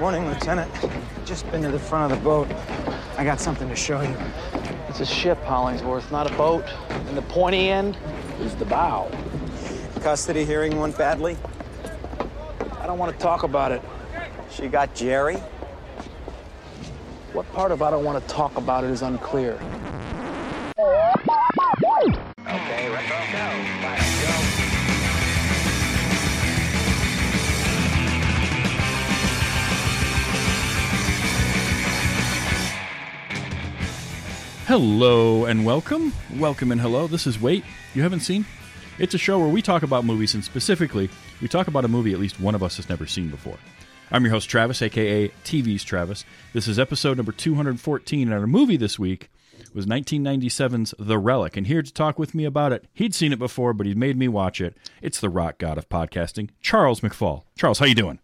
Morning, Lieutenant. Just been to the front of the boat. I got something to show you. It's a ship, Hollingsworth, not a boat. And the pointy end is the bow. Custody hearing went badly. I don't want to talk about it. She got Jerry. What part of I don't want to talk about it is unclear. Hello and welcome. Welcome and hello. This is Wait. You haven't seen? It's a show where we talk about movies, and specifically, we talk about a movie at least one of us has never seen before. I'm your host, Travis, aka TV's Travis. This is episode number 214, and our movie this week was 1997's The Relic. And here to talk with me about it, he'd seen it before, but he'd made me watch it. It's the rock god of podcasting, Charles McFall. Charles, how you doing?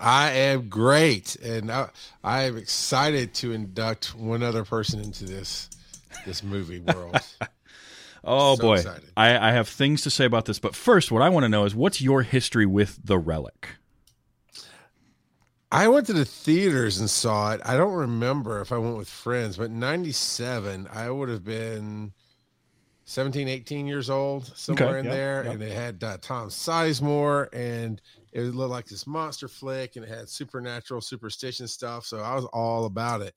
I am great, and I, I am excited to induct one other person into this this movie world. Oh So boy. I, I have things to say about this, but first, what I want to know is what's your history with The Relic? I went to the theaters and saw it. I don't remember if I went with friends, but 97, I would have been 17, 18 years old, somewhere Okay, in yep, there. yep. And it had uh, Tom Sizemore, and it looked like this monster flick, and it had supernatural superstition stuff. So I was all about it.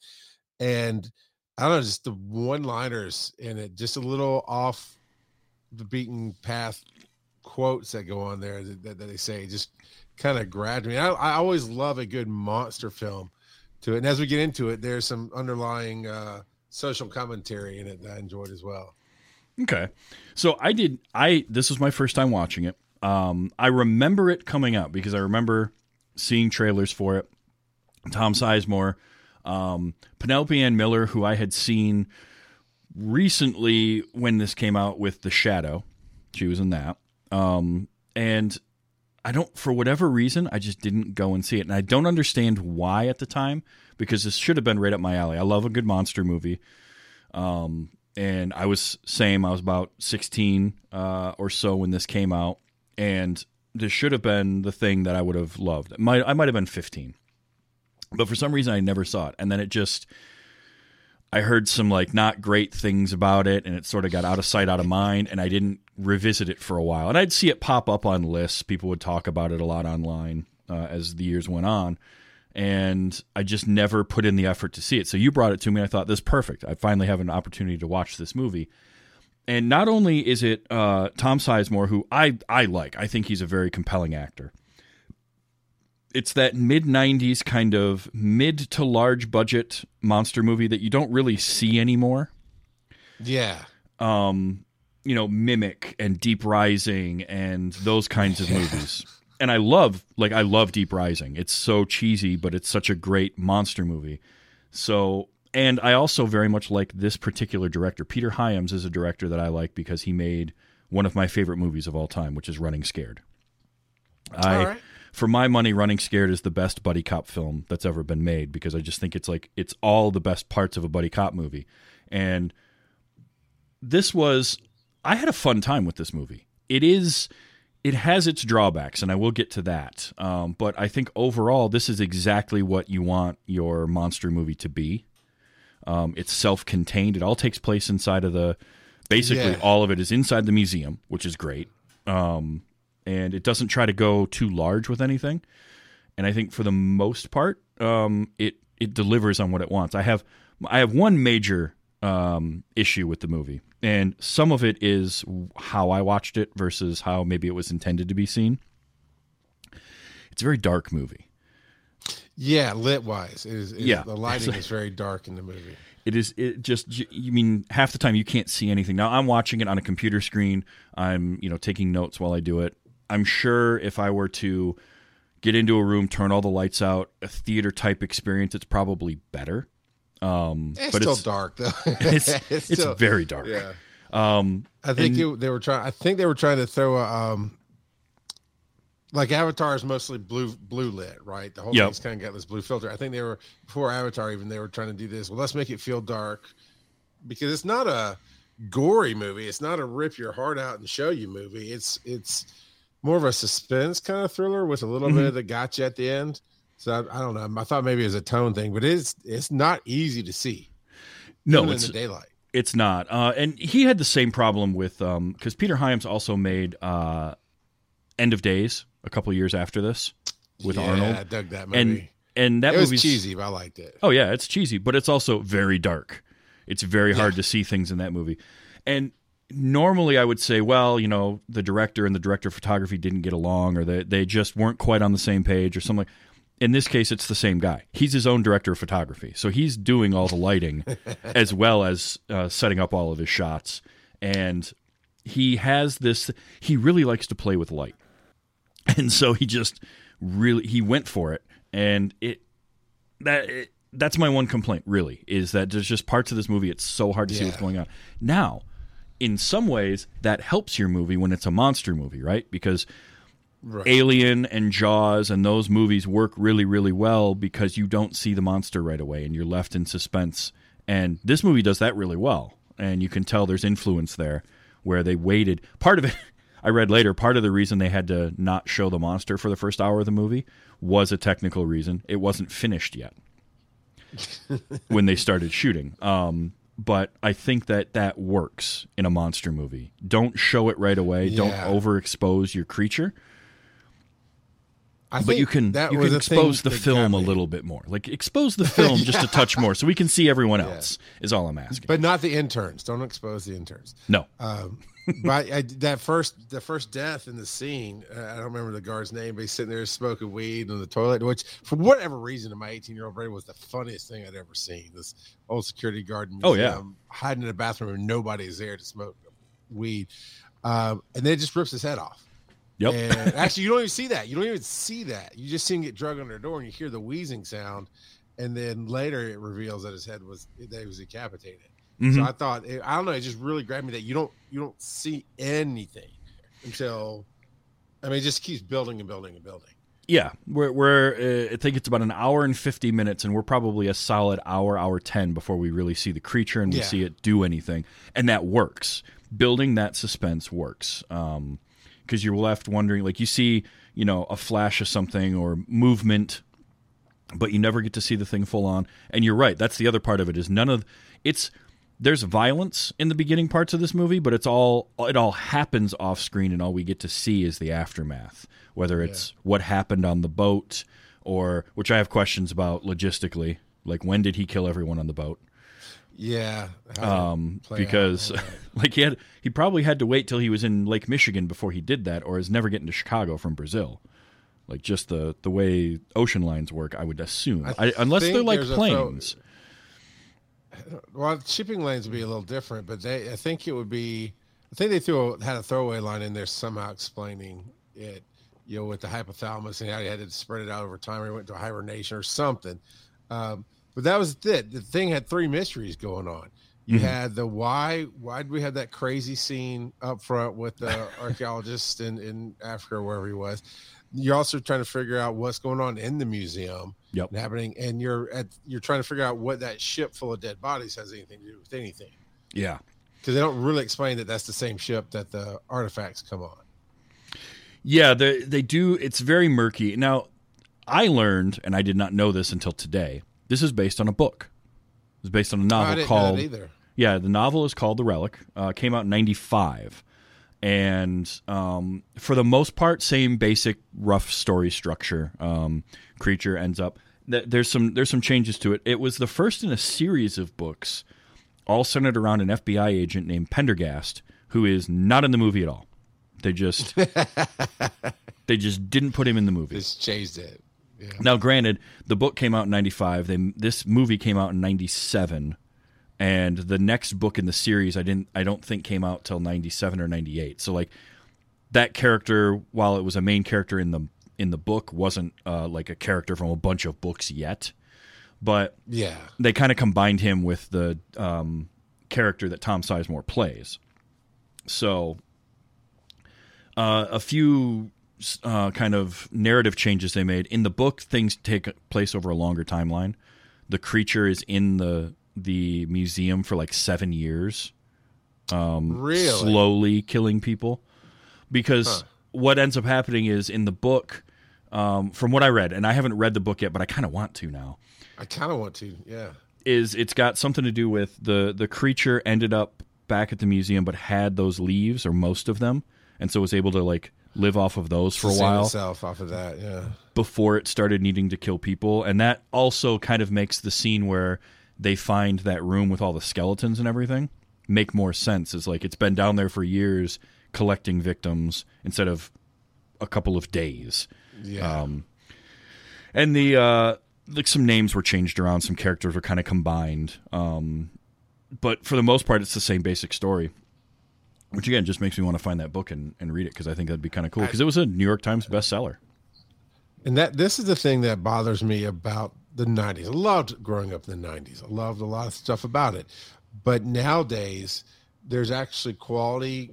And I don't know, just the one liners in it, just a little off the beaten path quotes that go on there that, that, that they say just kind of grabbed me. I, I always love a good monster film to it. And as we get into it, there's some underlying uh, social commentary in it that I enjoyed as well. Okay. So I did I this was my first time watching it. Um I remember it coming out because I remember seeing trailers for it. Tom Sizemore, um Penelope Ann Miller who I had seen recently when this came out with The Shadow. She was in that. Um and I don't for whatever reason I just didn't go and see it. And I don't understand why at the time because this should have been right up my alley. I love a good monster movie Um, and I was same. I was about sixteen uh, or so when this came out, and this should have been the thing that I would have loved. Might I might have been fifteen, but for some reason I never saw it, and then it just I heard some like not great things about it, and it sort of got out of sight, out of mind, and I didn't revisit it for a while. And I'd see it pop up on lists. People would talk about it a lot online uh, as the years went on and I just never put in the effort to see it. So you brought it to me. I thought this is perfect. I finally have an opportunity to watch this movie. And not only is it uh, Tom Sizemore, who I I like, I think he's a very compelling actor. It's that mid '90s kind of mid to large budget monster movie that you don't really see anymore Yeah. um, you know, Mimic and Deep Rising and those kinds of movies. And I love, like, I love Deep Rising. It's so cheesy, but it's such a great monster movie. So, and I also very much like this particular director. Peter Hyams is a director that I like because he made one of my favorite movies of all time, which is Running Scared. I, right. for my money, Running Scared is the best buddy cop film that's ever been made because I just think it's like it's all the best parts of a buddy cop movie. And this was I had a fun time with this movie. It is it has its drawbacks, and I will get to that. Um, but I think overall, this is exactly what you want your monster movie to be. Um, it's self-contained. It all takes place inside of the. Basically, Yeah. all of it is inside the museum, which is great. Um, and it doesn't try to go too large with anything. And I think for the most part, um, it it delivers on what it wants. I have I have one major um, issue with the movie, and some of it is how I watched it versus how maybe it was intended to be seen. It's a very dark movie. Yeah, lit wise. It is, it is- Yeah. The lighting is very dark in the movie. It is it just you mean half the time you can't see anything. Now I'm watching it on a computer screen. I'm you know taking notes while I do it. I'm sure if I were to get into a room, turn all the lights out, a theater type experience, it's probably better. Um, It's but still it's dark though. it's, it's, still- very dark. yeah. Um, I think And- it, they were trying. I think they were trying to throw a um, like Avatar is mostly blue blue lit, right? The whole Yep. thing's kind of got this blue filter. I think they were before Avatar even they were trying to do this. Well, let's make it feel dark because it's not a gory movie. It's not a rip your heart out and show you movie. It's it's more of a suspense kind of thriller with a little Mm-hmm. bit of the gotcha at the end. So I, I don't know. I thought maybe it was a tone thing, but it's it's not easy to see. No, even in it's the daylight. it's not. Uh, and he had the same problem with because Peter Hyams also made uh, End of Days a couple years after this with yeah, Arnold, I dug that movie. and and that it was cheesy, but I liked it. Oh yeah, it's cheesy, but it's also very dark. It's very hard to see things in that movie. And normally I would say, well, you know, the director and the director of photography didn't get along or they they just weren't quite on the same page or something. In this case, it's the same guy. He's his own director of photography, so he's doing all the lighting as well as uh, setting up all of his shots. And he has this. He really likes to play with light, and so he just really he went for it, and it that it, that's my one complaint really is that there's just parts of this movie it's so hard to see what's going on. Now in some ways that helps your movie when it's a monster movie right? Because Right. alien and jaws and those movies work really really well because you don't see the monster right away and you're left in suspense. And this movie does that really well. And you can tell there's influence there where they waited. Part of it i read later part of the reason they had to not show the monster for the first hour of the movie was a technical reason it wasn't finished yet when they started shooting. Um, but I think that that works in a monster movie. Don't show it right away. Don't overexpose your creature, I but you can that you can expose the film a little bit more. Like expose the film just a touch more, so we can see everyone else. Is all I'm asking. but not the interns. Don't expose the interns. no, Um, but I, that first the first death in the scene, uh, I don't remember the guard's name, but he's sitting there smoking weed in the toilet, which for whatever reason in my 18 year old brain was the funniest thing I'd ever seen. This old security guard in Oh, yeah. hiding in a bathroom and nobody's there to smoke weed, um, and then it just rips his head off. Yep. And actually, you don't even see that. You don't even see that. You just see him get drug under the door, and you hear the wheezing sound, and then later it reveals that his head was that he was decapitated. So Mhm. I thought I don't know. It just really grabbed me that you don't you don't see anything until I mean it just keeps building and building and building. yeah, we're, we're uh, I think it's about an hour and fifty minutes, and we're probably a solid hour, hour ten before we really see the creature and we Yeah. see it do anything, and that works. Building that suspense works. Um, because you're left wondering like you see you know a flash of something or movement but you never get to see the thing full on. And you're right that's the other part of it is none of it's there's violence in the beginning parts of this movie but it's all it all happens off screen and all we get to see is the aftermath. Whether it's what happened on the boat or which i have questions about logistically like when did he kill everyone on the boat Yeah. um, because like he had he probably had to wait till he was in Lake Michigan before he did that, or is never getting to Chicago from Brazil. Like just the the way ocean lines work, I would assume, I I, unless they're like a throw- planes. well, shipping lanes would be a little different, but they I think it would be I think they threw a, had a throwaway line in there somehow explaining it, you know, with the hypothalamus and how he had to spread it out over time or he went to hibernation or something. Um, but that was it. The thing had three mysteries going on. You Mhm. had the why why did we have that crazy scene up front with the archaeologist in, in Africa or wherever he was. You're also trying to figure out what's going on in the museum Yep. and happening, and you're at you're trying to figure out what that ship full of dead bodies has anything to do with anything Yeah. because they don't really explain that that's the same ship that the artifacts come on. Yeah, they they do. It's very murky. Now, I learned, and I did not know this until today. This is based on a book. It's based on a Oh, I novel didn't called know that either. Yeah, the novel is called The Relic. Uh, came out in '95, and um, for the most part, same basic rough story structure. Um, creature ends up. th- There's some there's some changes to it. It was the first in a series of books, all centered around an FBI agent named Pendergast, who is not in the movie at all. They just they just didn't put him in the movie. Just changed it. Yeah. Now, granted, the book came out in '95. They this movie came out in '97, and the next book in the series, I didn't, I don't think came out till '97 or '98. So, like that character, while it was a main character in the in the book, wasn't uh, like a character from a bunch of books yet. But Yeah. they kind of combined him with the um, character that Tom Sizemore plays. So, uh, a few uh, kind of narrative changes they made in the book. Things take place over a longer timeline. The creature is in the the museum for like seven years, Really? slowly killing people. Because what ends up happening is in the book, um, from what I read, and I haven't read the book yet, but I kind of want to now. I kind of want to. Yeah. Is it's got something to do with the the creature ended up back at the museum, but had those leaves or most of them, and so was able to like live off of those for a while Itself off of that. Yeah. before it started needing to kill people, and that also kind of makes the scene where they find that room with all the skeletons and everything make more sense. Is like it's been down there for years collecting victims instead of a couple of days. Yeah. Um, and the uh, like some names were changed around, some characters were kind of combined. Um, but for the most part, it's the same basic story. Which again just makes me want to find that book and, and read it because I think that'd be kind of cool because it was a New York Times bestseller. And that this is the thing that bothers me about the 90s. I loved growing up in the 90s. I loved a lot of stuff about it. But nowadays, there's actually quality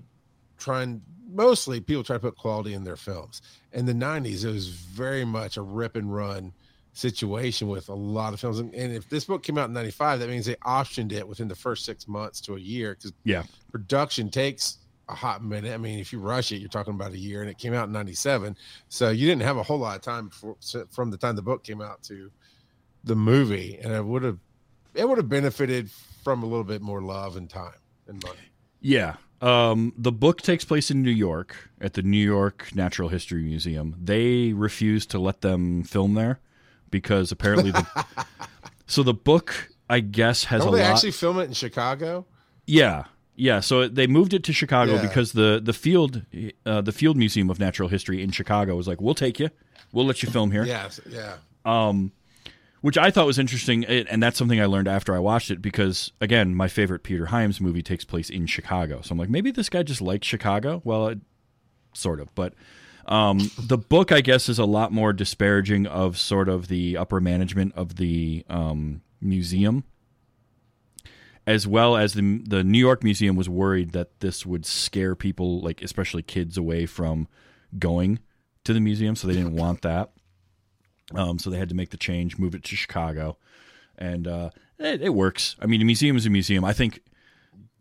trying mostly people try to put quality in their films. In the 90s, it was very much a rip and run situation with a lot of films. And, if this book came out in 95, that means they optioned it within the first six months to a year because Yeah. production takes a hot minute. I mean, if you rush it, you're talking about a year, and it came out in '97, so you didn't have a whole lot of time before, from the time the book came out to the movie, and it would have it would have benefited from a little bit more love and time and money. Yeah. Um, the book takes place in New York at the New York Natural History Museum. They refused to let them film there because apparently the so the book I guess has Don't a they lot. actually film it in Chicago? yeah, yeah. So they moved it to Chicago Yeah. because the the field uh, the Field Museum of Natural History in Chicago was like, we'll take you, we'll let you film here. Yes, yeah. um, which I thought was interesting, and that's something I learned after I watched it because, again, my favorite Peter Hyams movie takes place in Chicago. So I'm like, maybe this guy just likes Chicago. Well, it, sort of, but um, the book, I guess, is a lot more disparaging of sort of the upper management of the um, museum, as well as the the New York Museum was worried that this would scare people, like especially kids, away from going to the museum, so they didn't want that. Um, so they had to make the change, move it to Chicago, and uh, it, it works. I mean, a museum is a museum. I think,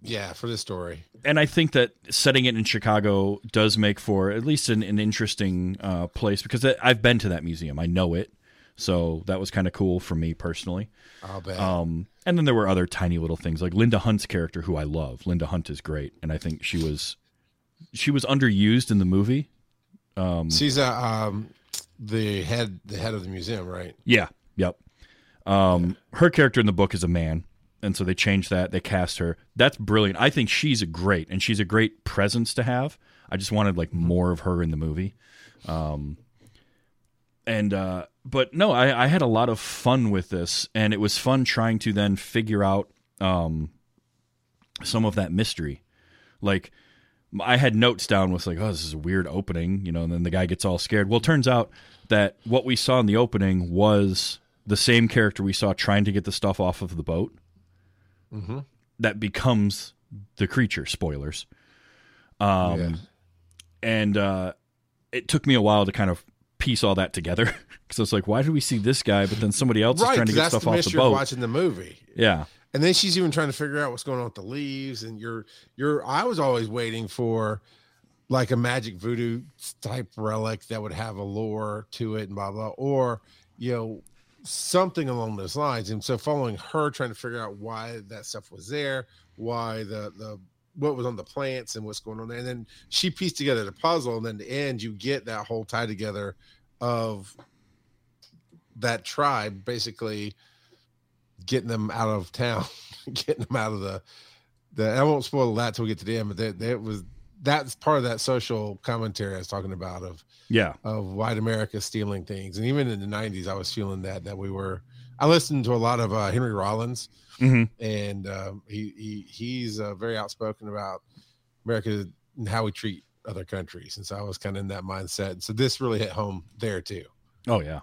Yeah, for the story. and I think that setting it in Chicago does make for at least an, an interesting uh, place because I've been to that museum. I know it, so that was kind of cool for me personally. I'll bet. Um, and then there were other tiny little things like Linda Hunt's character, who I love. Linda Hunt is great, and I think she was she was underused in the movie. Um, She's uh, um, the head the head of the museum, right? Yeah. Yep. Um, her character in the book is a man, and so they changed that. They cast her. That's brilliant. I think she's a great, and she's a great presence to have. I just wanted like more of her in the movie. Um, and uh, but no, I, I had a lot of fun with this, and it was fun trying to then figure out um, some of that mystery. Like I had notes down with like, oh, this is a weird opening, you know, and then the guy gets all scared. Well, it turns out that what we saw in the opening was the same character we saw trying to get the stuff off of the boat. Mm-hmm. That becomes the creature. Spoilers. Um, Yeah. and uh, it took me a while to kind of piece all that together because I was like, why did we see this guy, but then somebody else is trying to get that's stuff the off the boat? watching the movie. Yeah, and then she's even trying to figure out what's going on with the leaves and you're you're i was always waiting for like a magic voodoo type relic that would have a lore to it and blah blah or you know something along those lines and so following her trying to figure out why that stuff was there why the the what was on the plants and what's going on there and then she pieced together the puzzle and then the end you get that whole tie together of that tribe basically getting them out of town, getting them out of the the. I won't spoil that till we get to the end, but that that was that's part of that social commentary I was talking about of yeah, of white America stealing things, and even in the '90s, I was feeling that that we were. I listened to a lot of uh, Henry Rollins, hmm and um, he he he's uh, very outspoken about America and how we treat other countries, and so I was kind of in that mindset. So this really hit home there too. Oh yeah.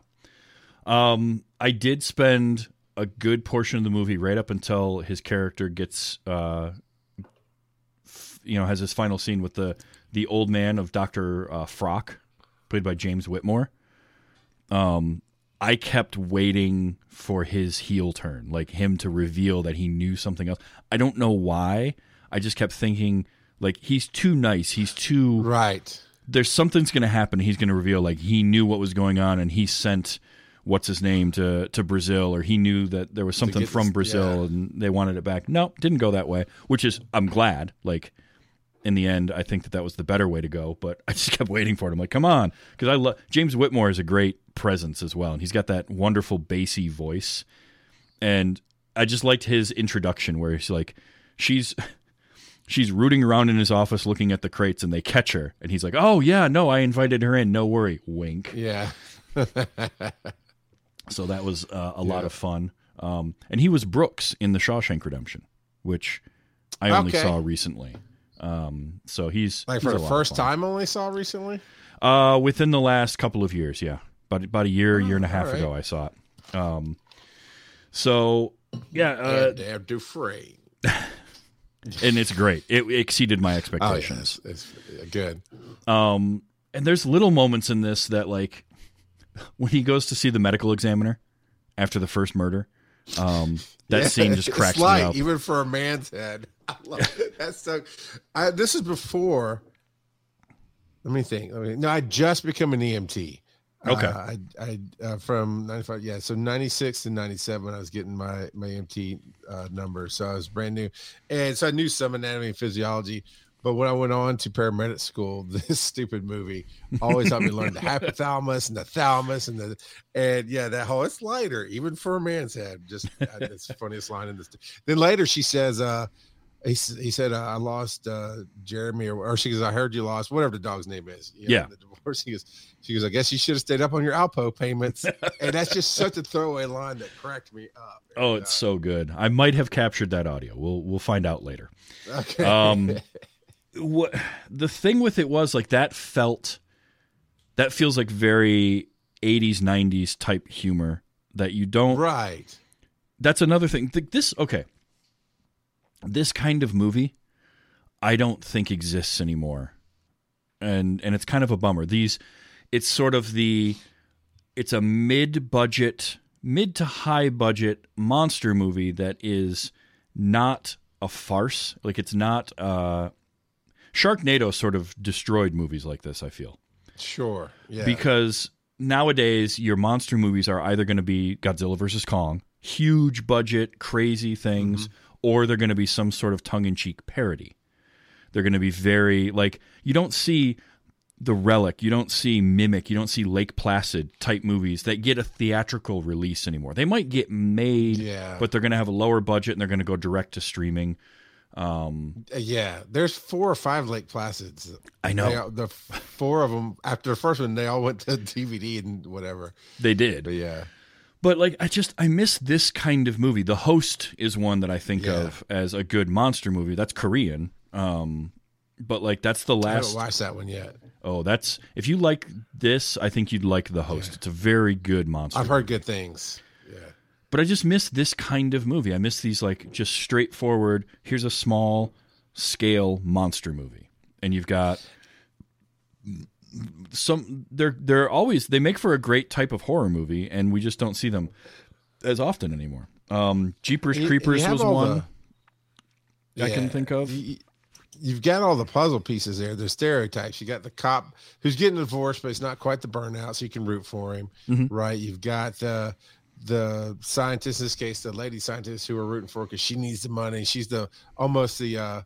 Um, I did spend a good portion of the movie right up until his character gets, uh, you know, has his final scene with the the old man of Doctor uh, Frock, played by James Whitmore. Um, I kept waiting for his heel turn, like him to reveal that he knew something else. I don't know why. I just kept thinking, like, he's too nice. He's too Right. there's something's going to happen. He's going to reveal like he knew what was going on and he sent what's his name to to Brazil or he knew that there was something from Brazil yeah. and they wanted it back. No, didn't go that way, which is I'm glad. Like in the end, I think that that was the better way to go. But I just kept waiting for it. I'm like, come on, because I love James Whitmore is a great presence as well, and he's got that wonderful bassy voice, and I just liked his introduction where he's like, she's. She's rooting around in his office looking at the crates and they catch her. And he's like, Oh, yeah, no, I invited her in. No worry. Wink. Yeah. So that was uh, a lot of fun. Um, and he was Brooks in The Shawshank Redemption, which I only Okay. saw recently. Um, so he's Like he's for the first time only saw recently? Uh, within the last couple of years, yeah, about about a year, year and a half right. ago, I saw it. Um, so yeah, uh, and Dave Dufresne. and it's great. It exceeded my Oh, expectations. yes. It's uh, good. Um, and there's little moments in this that like when he goes to see the medical examiner after the first murder. Um, that Yeah, scene just it's cracks light, me up. even for a man's head. I love That's so. I, this is before. Let me think. Let me, no, I just become an EMT. Okay. Uh, I I uh, from ninety five. Yeah, so ninety six to ninety seven. I was getting my my EMT uh, number, so I was brand new, and so I knew some anatomy and physiology. But when I went on to paramedic school, this stupid movie always helped me learn the hypothalamus and the thalamus and the and yeah, that whole it's lighter even for a man's head. Just uh, it's the funniest line in this. Then later she says, uh, he, he said, uh, I lost uh, Jeremy, or, or she goes, I heard you lost whatever the dog's name is. You Yeah. The divorce. He goes, she goes, I guess you should have stayed up on your Alpo payments. and that's just such a throwaway line that cracked me up. Oh, And, it's so good. I might have captured that audio. We'll we'll find out later. uh, okay. Um, what the thing with it was like that felt that feels like very 80s 90s type humor that you don't right. that's another thing this okay this kind of movie i don't think exists anymore. And and it's kind of a bummer. These it's sort of the it's a mid budget mid to high budget monster movie that is not a farce. Like it's not uh sharknado sort of destroyed movies like this i feel. Sure. Yeah. because nowadays your monster movies are either going to be Godzilla versus Kong, huge budget, crazy things, or they're going to be some sort of tongue in cheek parody. They're going to be very like you don't see the relic, you don't see Mimic, you don't see Lake Placid type movies that get a theatrical release anymore. They might get made, Yeah. but they're going to have a lower budget and they're going to go direct to streaming. Um, yeah. There's four or five Lake Placids. I know They all- the four of them after the first one, they all went to DVD and whatever. they did. But yeah. But like I just I miss this kind of movie. The Host is one that I think Yeah. of as a good monster movie. That's Korean. Um but like that's the I last haven't watched that one yet. Oh, that's if you like this, I think you'd like The Host. It's a very good monster. I've heard good things. Yeah. But I just miss this kind of movie. I miss these like just straightforward, here's a small scale monster movie. And you've got some they're they're always they make for a great type of horror movie and we just don't see them as often anymore. Um Jeepers you- and you Creepers was one the- I can think of. You- You've got all the puzzle pieces there. The stereotypes. You got the cop who's getting divorced, but it's not quite the burnout, so you can root for him, Mhm. right? You've got the the scientist, in this case, the lady scientist who we're rooting for because she needs the money. She's the almost the uh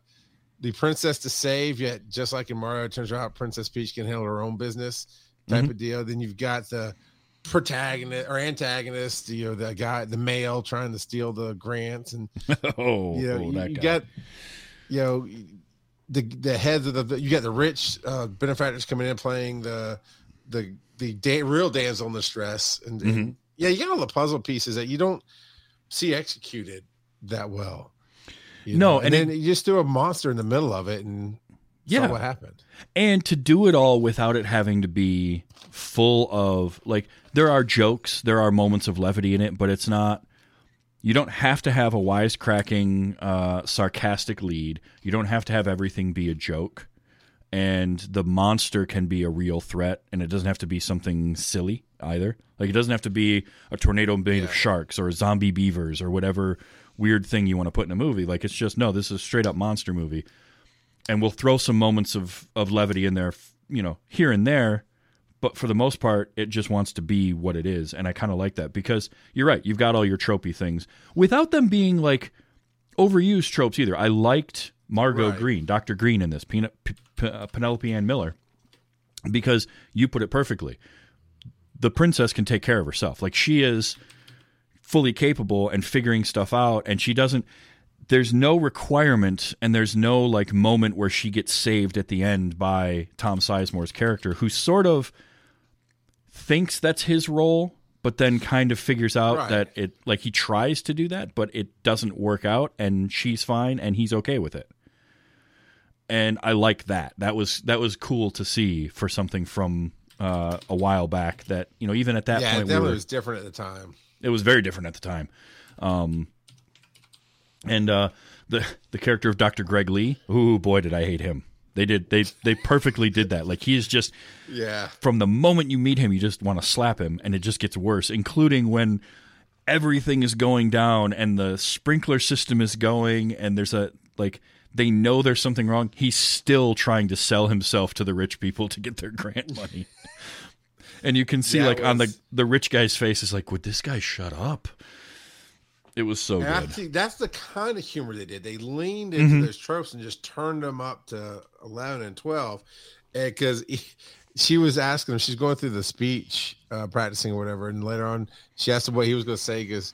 the princess to save, yet just like in Mario, it turns out Princess Peach can handle her own business type Mm-hmm. of deal. Then you've got the protagonist or antagonist, you know, the guy, the male trying to steal the grants and oh, you know, oh, you, guy. got you know the the heads of the you got the rich uh benefactors coming in playing the the the da- real damsel in distress and, and Mm-hmm. yeah you got all the puzzle pieces that you don't see executed that well you No, know? and and, it- then you just threw a monster in the middle of it and Yeah. what happened. And to do it all without it having to be full of like there are jokes there are moments of levity in it but it's not you don't have to have a wisecracking uh, sarcastic lead. You don't have to have everything be a joke. And the monster can be a real threat and it doesn't have to be something silly either. Like it doesn't have to be a tornado made of sharks or zombie beavers or whatever weird thing you want to put in a movie like it's just no this is a straight up monster movie and we'll throw some moments of of levity in there you know, here and there, but for the most part, it just wants to be what it is, and I kind of like that because you're right. You've got all your tropey things without them being like overused tropes either. I liked Margot Right. Green, Doctor Green in this, Pena- P- P- uh, Penelope Ann Miller, because you put it perfectly. The princess can take care of herself. Like she is fully capable and figuring stuff out, and she doesn't. There's no requirement, and there's no like moment where she gets saved at the end by Tom Sizemore's character, who sort of thinks that's his role, but then kind of figures out Right. that it like he tries to do that, but it doesn't work out, and she's fine, and he's okay with it. And I like that. That was that was cool to see for something from uh, a while back. That you know, even at that yeah, point, that we were, was different at the time. It was very different at the time. Um, and uh, the the character of Dr. Greg Lee, ooh boy, did I hate him. They did they they perfectly did that. Like he is just Yeah, from the moment you meet him, you just want to slap him, and it just gets worse, including when everything is going down and the sprinkler system is going, and there's a like they know there's something wrong. He's still trying to sell himself to the rich people to get their grant money. And you can see Yeah, like on the the rich guy's face is like, would this guy shut up? It was so And good. that's the kind of humor they did. They leaned into Mhm. those tropes and just turned them up to eleven and twelve, because she was asking him. She's going through the speech, uh, practicing or whatever, and later on, she asked him what he was going to say. He goes,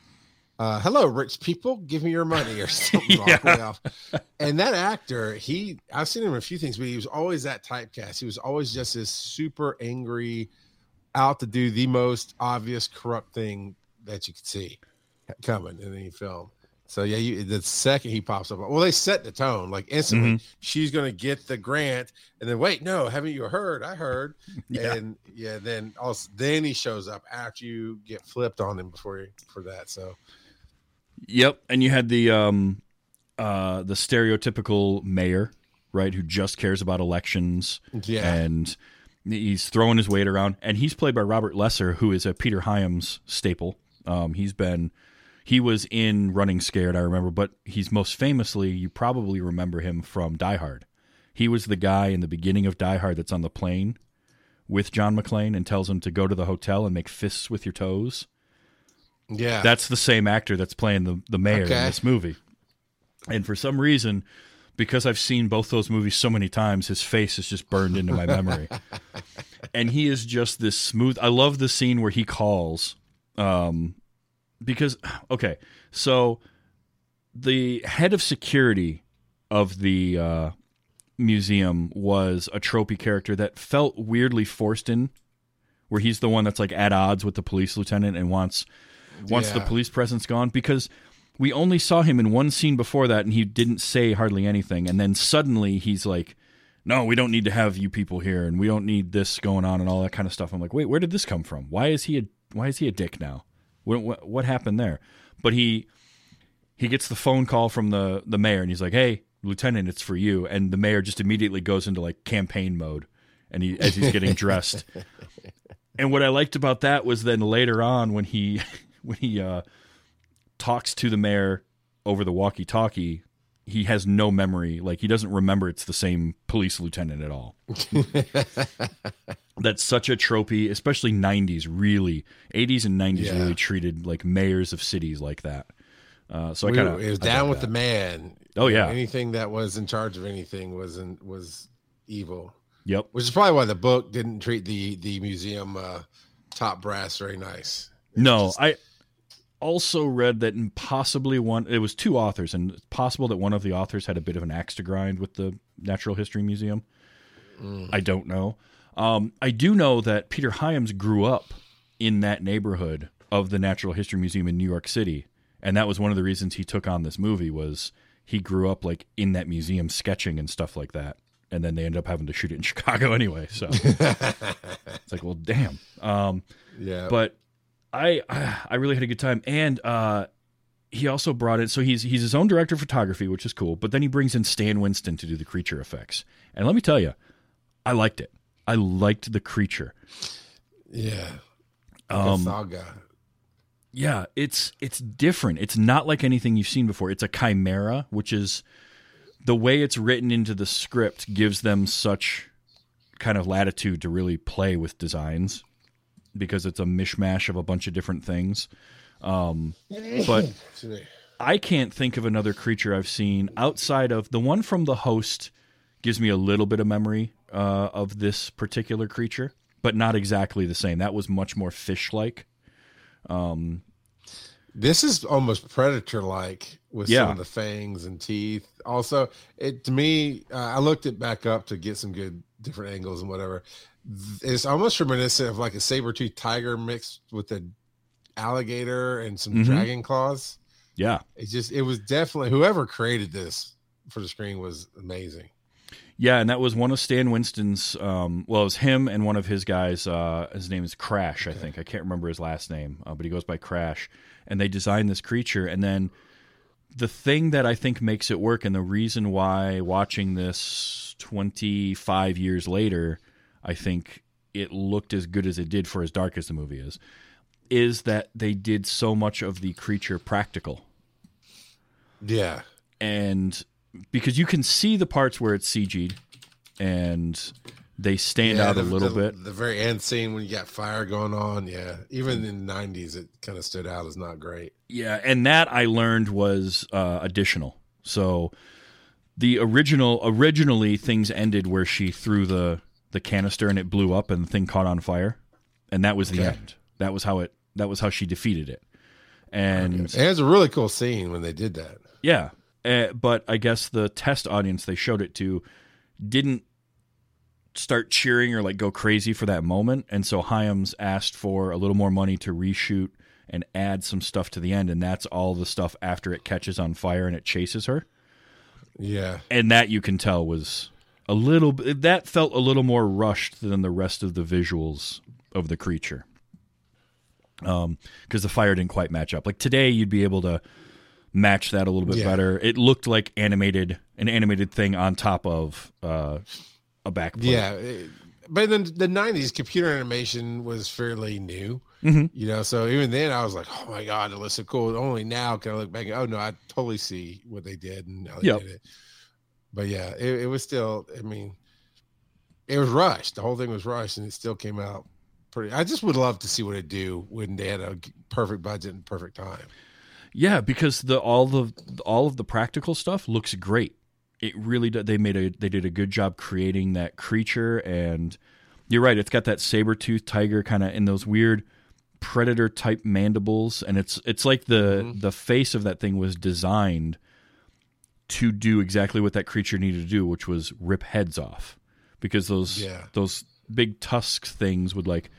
uh, "Hello, rich people, give me your money," or something Yeah. And that actor, he, I've seen him in a few things, but he was always that typecast. He was always just this super angry, out to do the most obvious corrupt thing that you could see coming in any film. So yeah, you, the second he pops up, well, they set the tone like instantly. Mm-hmm. She's going to get the grant, and then wait, no, haven't you heard? I heard, Yeah. and yeah, then also then he shows up after you get flipped on him before you, for that. So Yep, and you had the um uh the stereotypical mayor, right, who just cares about elections yeah, and he's throwing his weight around and he's played by Robert Lesser who is a Peter Hyams staple. Um he's been he was in Running Scared, I remember, but he's most famously you probably remember him from Die Hard. He was the guy in the beginning of Die Hard that's on the plane with John McClane and tells him to go to the hotel and make fists with your toes. yeah, That's the same actor that's playing the, the mayor in this movie. And for some reason, because I've seen both those movies so many times, his face is just burned into my memory. and he is just this smooth. I love the scene where he calls. Um, because, okay, so the head of security of the uh, museum was a tropey character that felt weirdly forced in, where he's the one that's like at odds with the police lieutenant and wants wants the police presence gone because we only saw him in one scene before that and he didn't say hardly anything. And then suddenly he's like no we don't need to have you people here and we don't need this going on and all that kind of stuff. I'm like wait where did this come from? Why is he a why is he a dick now? What, what, what happened there? But he he gets the phone call from the the mayor and he's like hey lieutenant it's for you. And the mayor just immediately goes into like campaign mode and he as he's getting dressed. And what i liked about that was then later on when he when he uh talks to the mayor over the walkie talkie he has no memory like he doesn't remember it's the same police lieutenant at all that's such a tropey especially 90s really 80s and 90s Yeah. really treated like mayors of cities like that uh, so We- i kind of it was down with the man. Oh, yeah. anything that was in charge of anything was in, was evil. yep Which is probably why the book didn't treat the the museum uh, top brass very nice. No, Just- I also read that in possibly one. It was two authors, and it's possible that one of the authors had a bit of an axe to grind with the Natural History Museum. I don't know. Um, I do know that Peter Hyams grew up in that neighborhood of the Natural History Museum in New York City, and that was one of the reasons he took on this movie. Was he grew up like in that museum sketching and stuff like that, and then they ended up having to shoot it in Chicago anyway. So it's like, well, damn. Um, yeah, but I I really had a good time, and uh, he also brought in. So he's he's his own director of photography, which is cool. But then he brings in Stan Winston to do the creature effects, and let me tell you, I liked it. I liked the creature. yeah. Um, Saga. yeah, it's it's different. It's not like anything you've seen before. It's a chimera, which is the way it's written into the script gives them such kind of latitude to really play with designs because it's a mishmash of a bunch of different things. Um, but I can't think of another creature I've seen outside of the one from the host. Gives me a little bit of memory uh, of this particular creature, but not exactly the same. That was much more fish-like. This is almost predator like with Yeah. some of the fangs and teeth. Also, it to me, uh, I looked it back up to get some good different angles and whatever. It's almost reminiscent of like a saber tooth tiger mixed with an alligator and some Mhm. dragon claws. Yeah, It just it was definitely whoever created this for the screen was amazing. yeah, and that was one of Stan Winston's. Um, well, it was him and one of his guys. Uh, his name is Crash, I think. I can't remember his last name, uh, but he goes by Crash. And they designed this creature, and then the thing that I think makes it work, and the reason why watching this 25 years later, I think it looked as good as it did for as dark as the movie is, is that they did so much of the creature practical. Yeah. And because you can see the parts where it's CG'd and they stand Yeah, out a little the- bit. The very end scene when you got fire going on, yeah. Even in the '90s, it kind of stood out as not great. Yeah, and that I learned was uh, additional. So the original originally things ended where she threw the the canister and it blew up and the thing caught on fire, and that was the Okay. end. That was how it. That was how she defeated it. And It was a really cool scene when they did that. yeah, uh, but I guess the test audience they showed it to didn't start cheering or like go crazy for that moment, and so Hyams asked for a little more money to reshoot and add some stuff to the end, and that's all the stuff after it catches on fire and it chases her, Yeah. and that you can tell was a little bit that felt a little more rushed than the rest of the visuals of the creature. Um, because the fire didn't quite match up. Like today, you'd be able to match that a little bit Yeah. better. It looked like animated, an animated thing on top of uh, a back. plate. Yeah. but then the '90s computer animation was fairly new. Mhm. You know, so even then I was like, "Oh my god, it looks so cool." Only now can I look back. and, Oh no, I totally see what they did and how they Yep. did it. But yeah, it, it was still. I mean, it was rushed. The whole thing was rushed, and it still came out pretty. I just would love to see what it do when they had a perfect budget and perfect time. Yeah, because the all the all of the practical stuff looks great. It really did. They made a they did a good job creating that creature, and you're right. It's got that saber tooth tiger kind of in those weird predator type mandibles, and it's it's like the Mhm. the face of that thing was designed to do exactly what that creature needed to do, which was rip heads off, because those Yeah. those big tusk things would like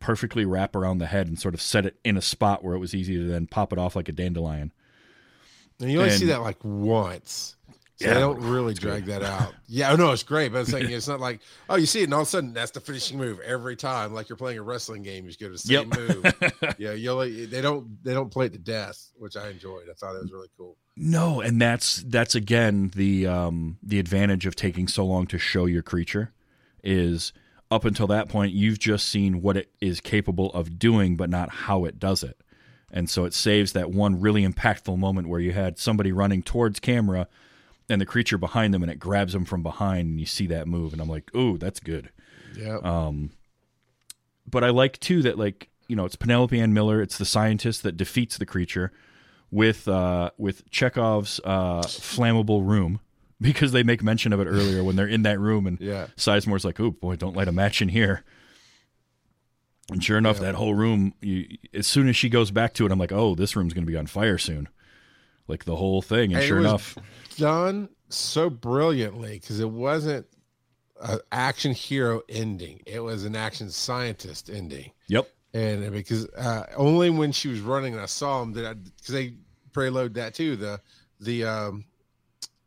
perfectly wrap around the head and sort of set it in a spot where it was easy to then pop it off like a dandelion. And you only see that like once. So Yeah, they don't really drag that out. Yeah, no, it's great, but I'm saying it's not like, oh, you see it and all of a sudden that's the finishing move every time. Like you're playing a wrestling game, you get the same move. Yeah, you only, they don't they don't play it to death, which I enjoyed. I thought it was really cool. No, and that's that's again the um the advantage of taking so long to show your creature is up until that point you've just seen what it is capable of doing but not how it does it. And so it saves that one really impactful moment where you had somebody running towards camera and the creature behind them and it grabs them from behind and you see that move and I'm like, "Ooh, that's good." Yeah, Um, but I like too that like you know it's Penelope Ann Miller. It's the scientist that defeats the creature with uh, with Chekhov's uh, flammable room because they make mention of it earlier when they're in that room and yeah, Sizemore's like, "Oh boy, don't light a match in here." And sure enough, Yeah. that whole room. You, as soon as she goes back to it, I'm like, "Oh, this room's going to be on fire soon." Like the whole thing, and And sure was- enough, done so brilliantly because it wasn't an action hero ending; it was an action scientist ending. yep, and because uh, only when she was running, and I saw them that because they preload that too the the um,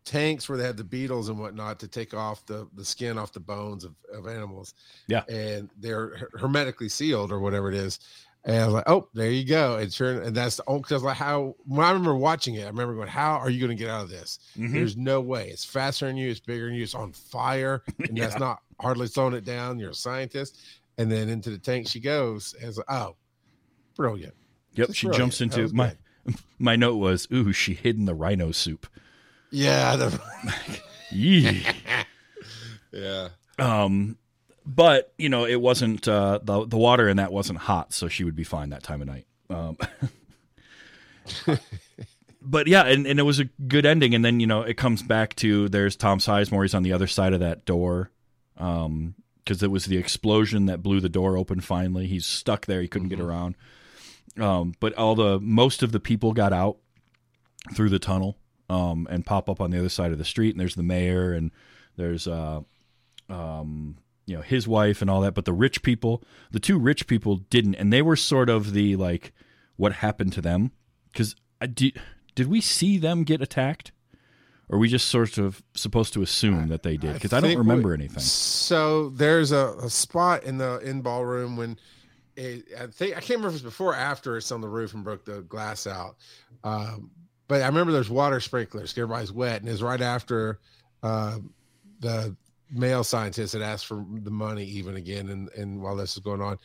tanks where they had the beetles and whatnot to take off the the skin off the bones of, of animals. Yeah. and they're hermetically sealed or whatever it is. And I was like, oh, there you go. And sure, and that's the only because like how when I remember watching it, I remember going, how are you going to get out of this? Mhm. There's no way. It's faster than you. It's bigger than you. It's on fire, and that's not hardly slowing it down. You're a scientist, and then into the tank she goes. And like, oh, brilliant. yep. She brilliant. jumps into my good. my note was, "Ooh, she hid in the rhino soup." Yeah, the- yeah. um but you know, it wasn't uh, the the water in that wasn't hot, so she would be fine that time of night. Um, but yeah, and, and it was a good ending. And then you know, it comes back to there's Tom Sizemore. He's on the other side of that door. Um, because it was the explosion that blew the door open finally. He's stuck there. He couldn't get around. Um, but all the most of the people got out through the tunnel um, and pop up on the other side of the street. And there's the mayor and there's uh, um, you know his wife and all that. But the rich people, the two rich people didn't, and they were sort of the like what happened to them because did did we see them get attacked? Or are we just sort of supposed to assume that they did? Because I, don't remember we- anything. So there's a, a spot in the in ballroom when it, I think I can't remember if it's before or after it's on the roof and broke the glass out. Um, but I remember there's water sprinklers, everybody's wet, and it's right after uh, the male scientist had asked for the money even again, and and while this is going on,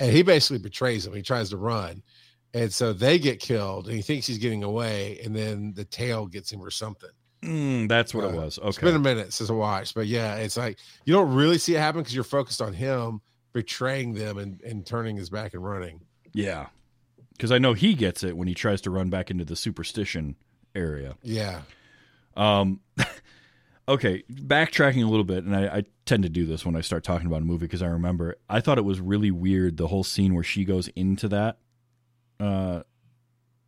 and he basically betrays him He tries to run. And so they get killed, and he thinks he's getting away, and then the tail gets him or something. Mm, that's what it Uh, was. It's been a minute since I watched, but yeah, it's like you don't really see it happen because you're focused on him betraying them and, and turning his back and running. Yeah. Because I know he gets it when he tries to run back into the superstition area. Yeah. Um, okay, backtracking a little bit, and I, I tend to do this when I start talking about a movie because I remember I thought it was really weird the whole scene where she goes into that uh,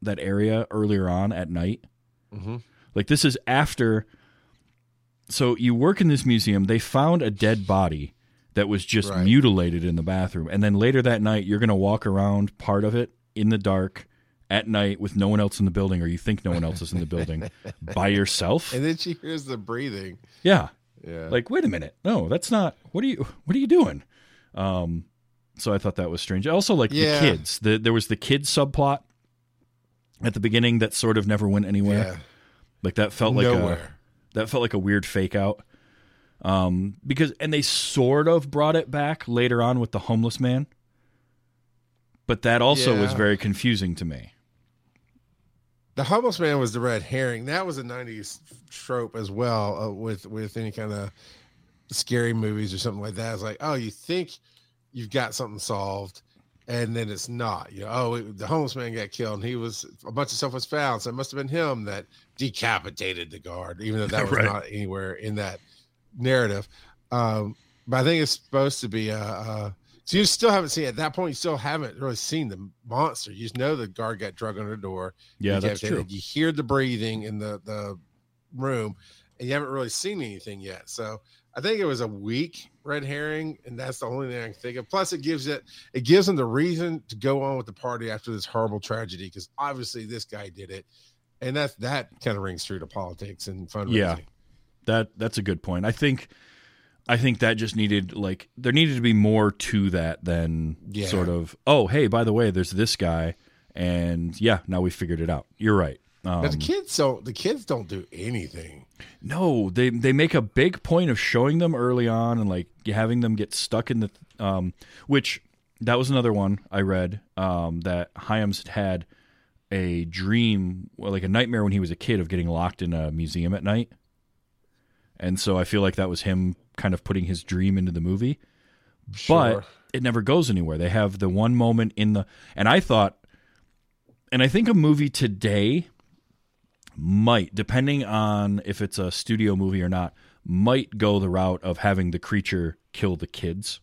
that area earlier on at night. hmm Like this is after. So you work in this museum. They found a dead body that was just Right. mutilated in the bathroom, and then later that night you're going to walk around part of it in the dark at night with no one else in the building, or you think no one else is in the building by yourself. And then she hears the breathing. Yeah, Yeah. like wait a minute, no, that's not. What are you? What are you doing? Um, so I thought that was strange. Also, like Yeah. the kids. The, there was the kids subplot at the beginning that sort of never went anywhere. yeah. Like that felt like a Nowhere. that felt like a weird fake out. Um, because and they sort of brought it back later on with the homeless man, but that also was very confusing to me. The homeless man was the red herring. That was a '90s trope as well uh, with with any kind of scary movies or something like that. It's like, oh, you think you've got something solved, and then it's not. You know, oh, it- the homeless man got killed, and he was a bunch of stuff was found, so it must have been him that decapitated the guard, even though that was Right. not anywhere in that narrative. Um, but I think it's supposed to be. Uh, uh, so you still haven't seen at that point. You still haven't really seen the monster. You just know the guard got drug under the door. Yeah, You that's true. You hear the breathing in the the room, and you haven't really seen anything yet. So I think it was a weak red herring, and that's the only thing I can think of. Plus, it gives it it gives them the reason to go on with the party after this horrible tragedy, because obviously this guy did it, and that's that kind of rings true to politics and fundraising. Yeah. That that's a good point. I think I think that just needed like there needed to be more to that than Yeah. sort of oh hey by the way there's this guy and yeah now we figured it out. You're right. Um, the kids don't. The kids don't do anything. No, they they make a big point of showing them early on and like having them get stuck in the um which that was another one I read um that Hyams had had a dream like a nightmare when he was a kid of getting locked in a museum at night. And so I feel like that was him kind of putting his dream into the movie. But it never goes anywhere. They have the one moment in the and I thought and I think a movie today might, depending on if it's a studio movie or not, might go the route of having the creature kill the kids.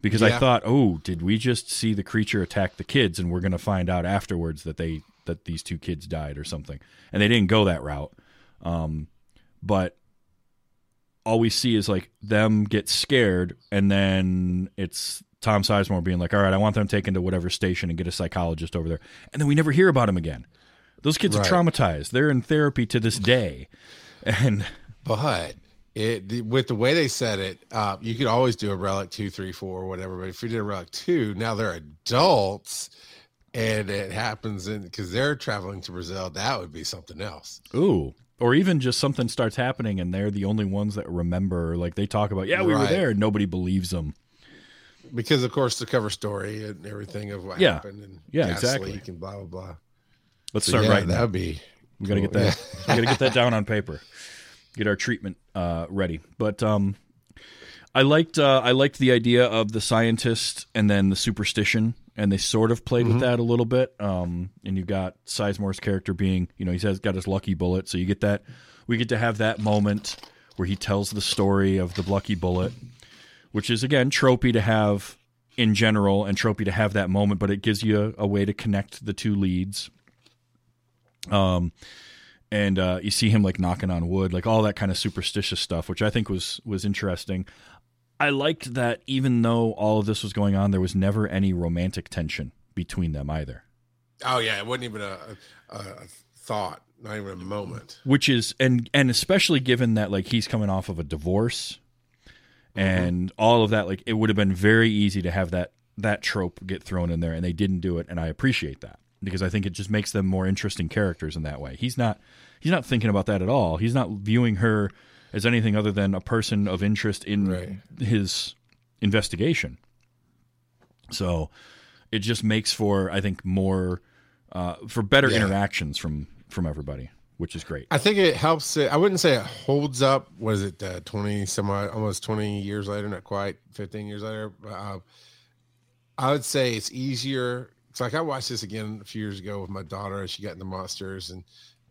Because I thought, oh, did we just see the creature attack the kids, and we're going to find out afterwards that they that these two kids died or something, and they didn't go that route. Um, but all we see is like them get scared, and then it's Tom Sizemore being like, "All right, I want them taken to whatever station and get a psychologist over there," and then we never hear about him again. Those kids Right. are traumatized. They're in therapy to this day, and But it the, with the way they said it, uh, you could always do a relic two, three, four, or whatever. But if you did a relic two, now they're adults, and it happens in because they're traveling to Brazil. That would be something else. ooh, or even just something starts happening and they're the only ones that remember. Like they talk about, yeah, we were there, and nobody believes them. Because of course the cover story and everything of what Yeah. happened and Yeah, exactly. leak and blah blah blah. Let's So, start yeah, writing that that. would be We got to get cool. that. we got to get that down on paper. Get our treatment uh, ready. But um, I liked uh, I liked the idea of the scientist and then the superstition, and they sort of played with that a little bit. Um, and you got Sizemore's character being, you know, he says got his lucky bullet, so you get that. We get to have that moment where he tells the story of the lucky bullet, which is again tropey to have in general and tropey to have that moment, but it gives you a, a way to connect the two leads. Um, and uh, you see him like knocking on wood, like all that kind of superstitious stuff, which I think was was interesting. I liked that even though all of this was going on, there was never any romantic tension between them either, Oh yeah, it wasn't even a, a, a thought, not even a moment. which is and and especially given that like he's coming off of a divorce and mm-hmm. all of that, like it would have been very easy to have that that trope get thrown in there, and they didn't do it, and I appreciate that because I think it just makes them more interesting characters in that way. He's not he's not thinking about that at all. He's not viewing her as anything other than a person of interest in Right. his investigation. So it just makes for I think more uh, for better Yeah. interactions from from everybody, which is great. I think it helps. It, I wouldn't say it holds up. Was it uh, twenty some almost twenty years later? Not quite fifteen years later. but, Uh, I would say it's easier. It's like I watched this again a few years ago with my daughter, and she got into monsters and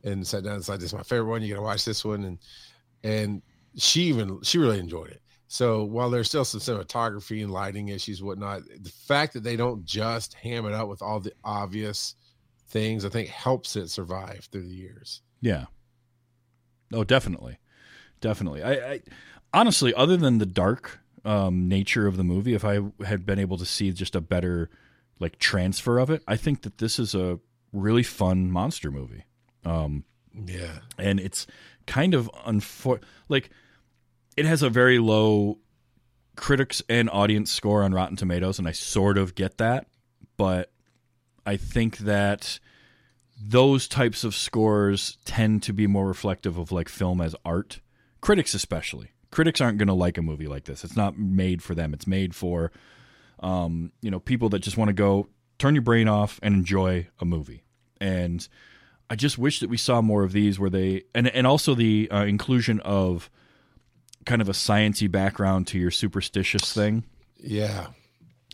and sat down and said, "This is my favorite one. You got to watch this one." And and she even she really enjoyed it. So while there's still some cinematography and lighting issues, whatnot, the fact that they don't just ham it up with all the obvious things, I think helps it survive through the years. Yeah. Oh, definitely, definitely. I, I honestly, other than the dark um, nature of the movie, if I had been able to see just a better like transfer of it, I think that this is a really fun monster movie. Um, Yeah. and it's kind of unfor like it has a very low critics and audience score on Rotten Tomatoes, and I sort of get that, but I think that those types of scores tend to be more reflective of like film as art. Critics especially. Critics aren't going to like a movie like this. It's not made for them. It's made for um, you know, people that just want to go turn your brain off and enjoy a movie. And I just wish that we saw more of these where they and and also the uh, inclusion of kind of a sciency background to your superstitious thing Yeah.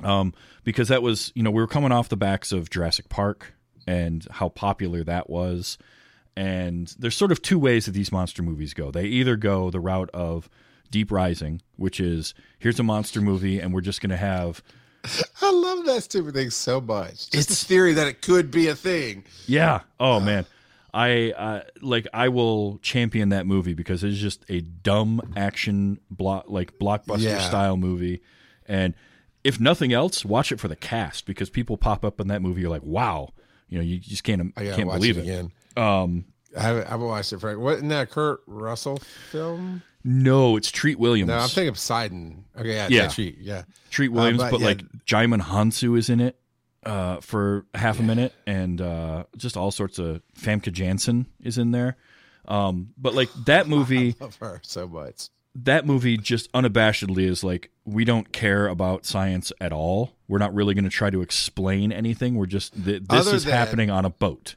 um, because that was you know we were coming off the backs of Jurassic Park and how popular that was, and there's sort of two ways that these monster movies go. They either go the route of Deep Rising, which is here's a monster movie and we're just going to have I love that stupid thing so much. Just It's- the theory that it could be a thing. yeah oh man. I uh, like I will champion that movie because it's just a dumb action block like blockbuster Yeah. style movie, and if nothing else, watch it for the cast because people pop up in that movie. You're like, wow, you know, you just can't I can't believe it again. Um, I haven't, I haven't watched it for wasn't that a Kurt Russell film? No, it's Treat Williams. No, I'm thinking of Poseidon. Okay, yeah, Yeah. Treat, yeah. Treat Williams, but but, yeah. like Djimon Hounsou is in it uh, for half a minute, and uh, just all sorts of Famke Janssen is in there. Um, but like that movie, I Love her so much. that movie just unabashedly is like we don't care about science at all. We're not really going to try to explain anything. We're just th- this Other is than- happening on a boat.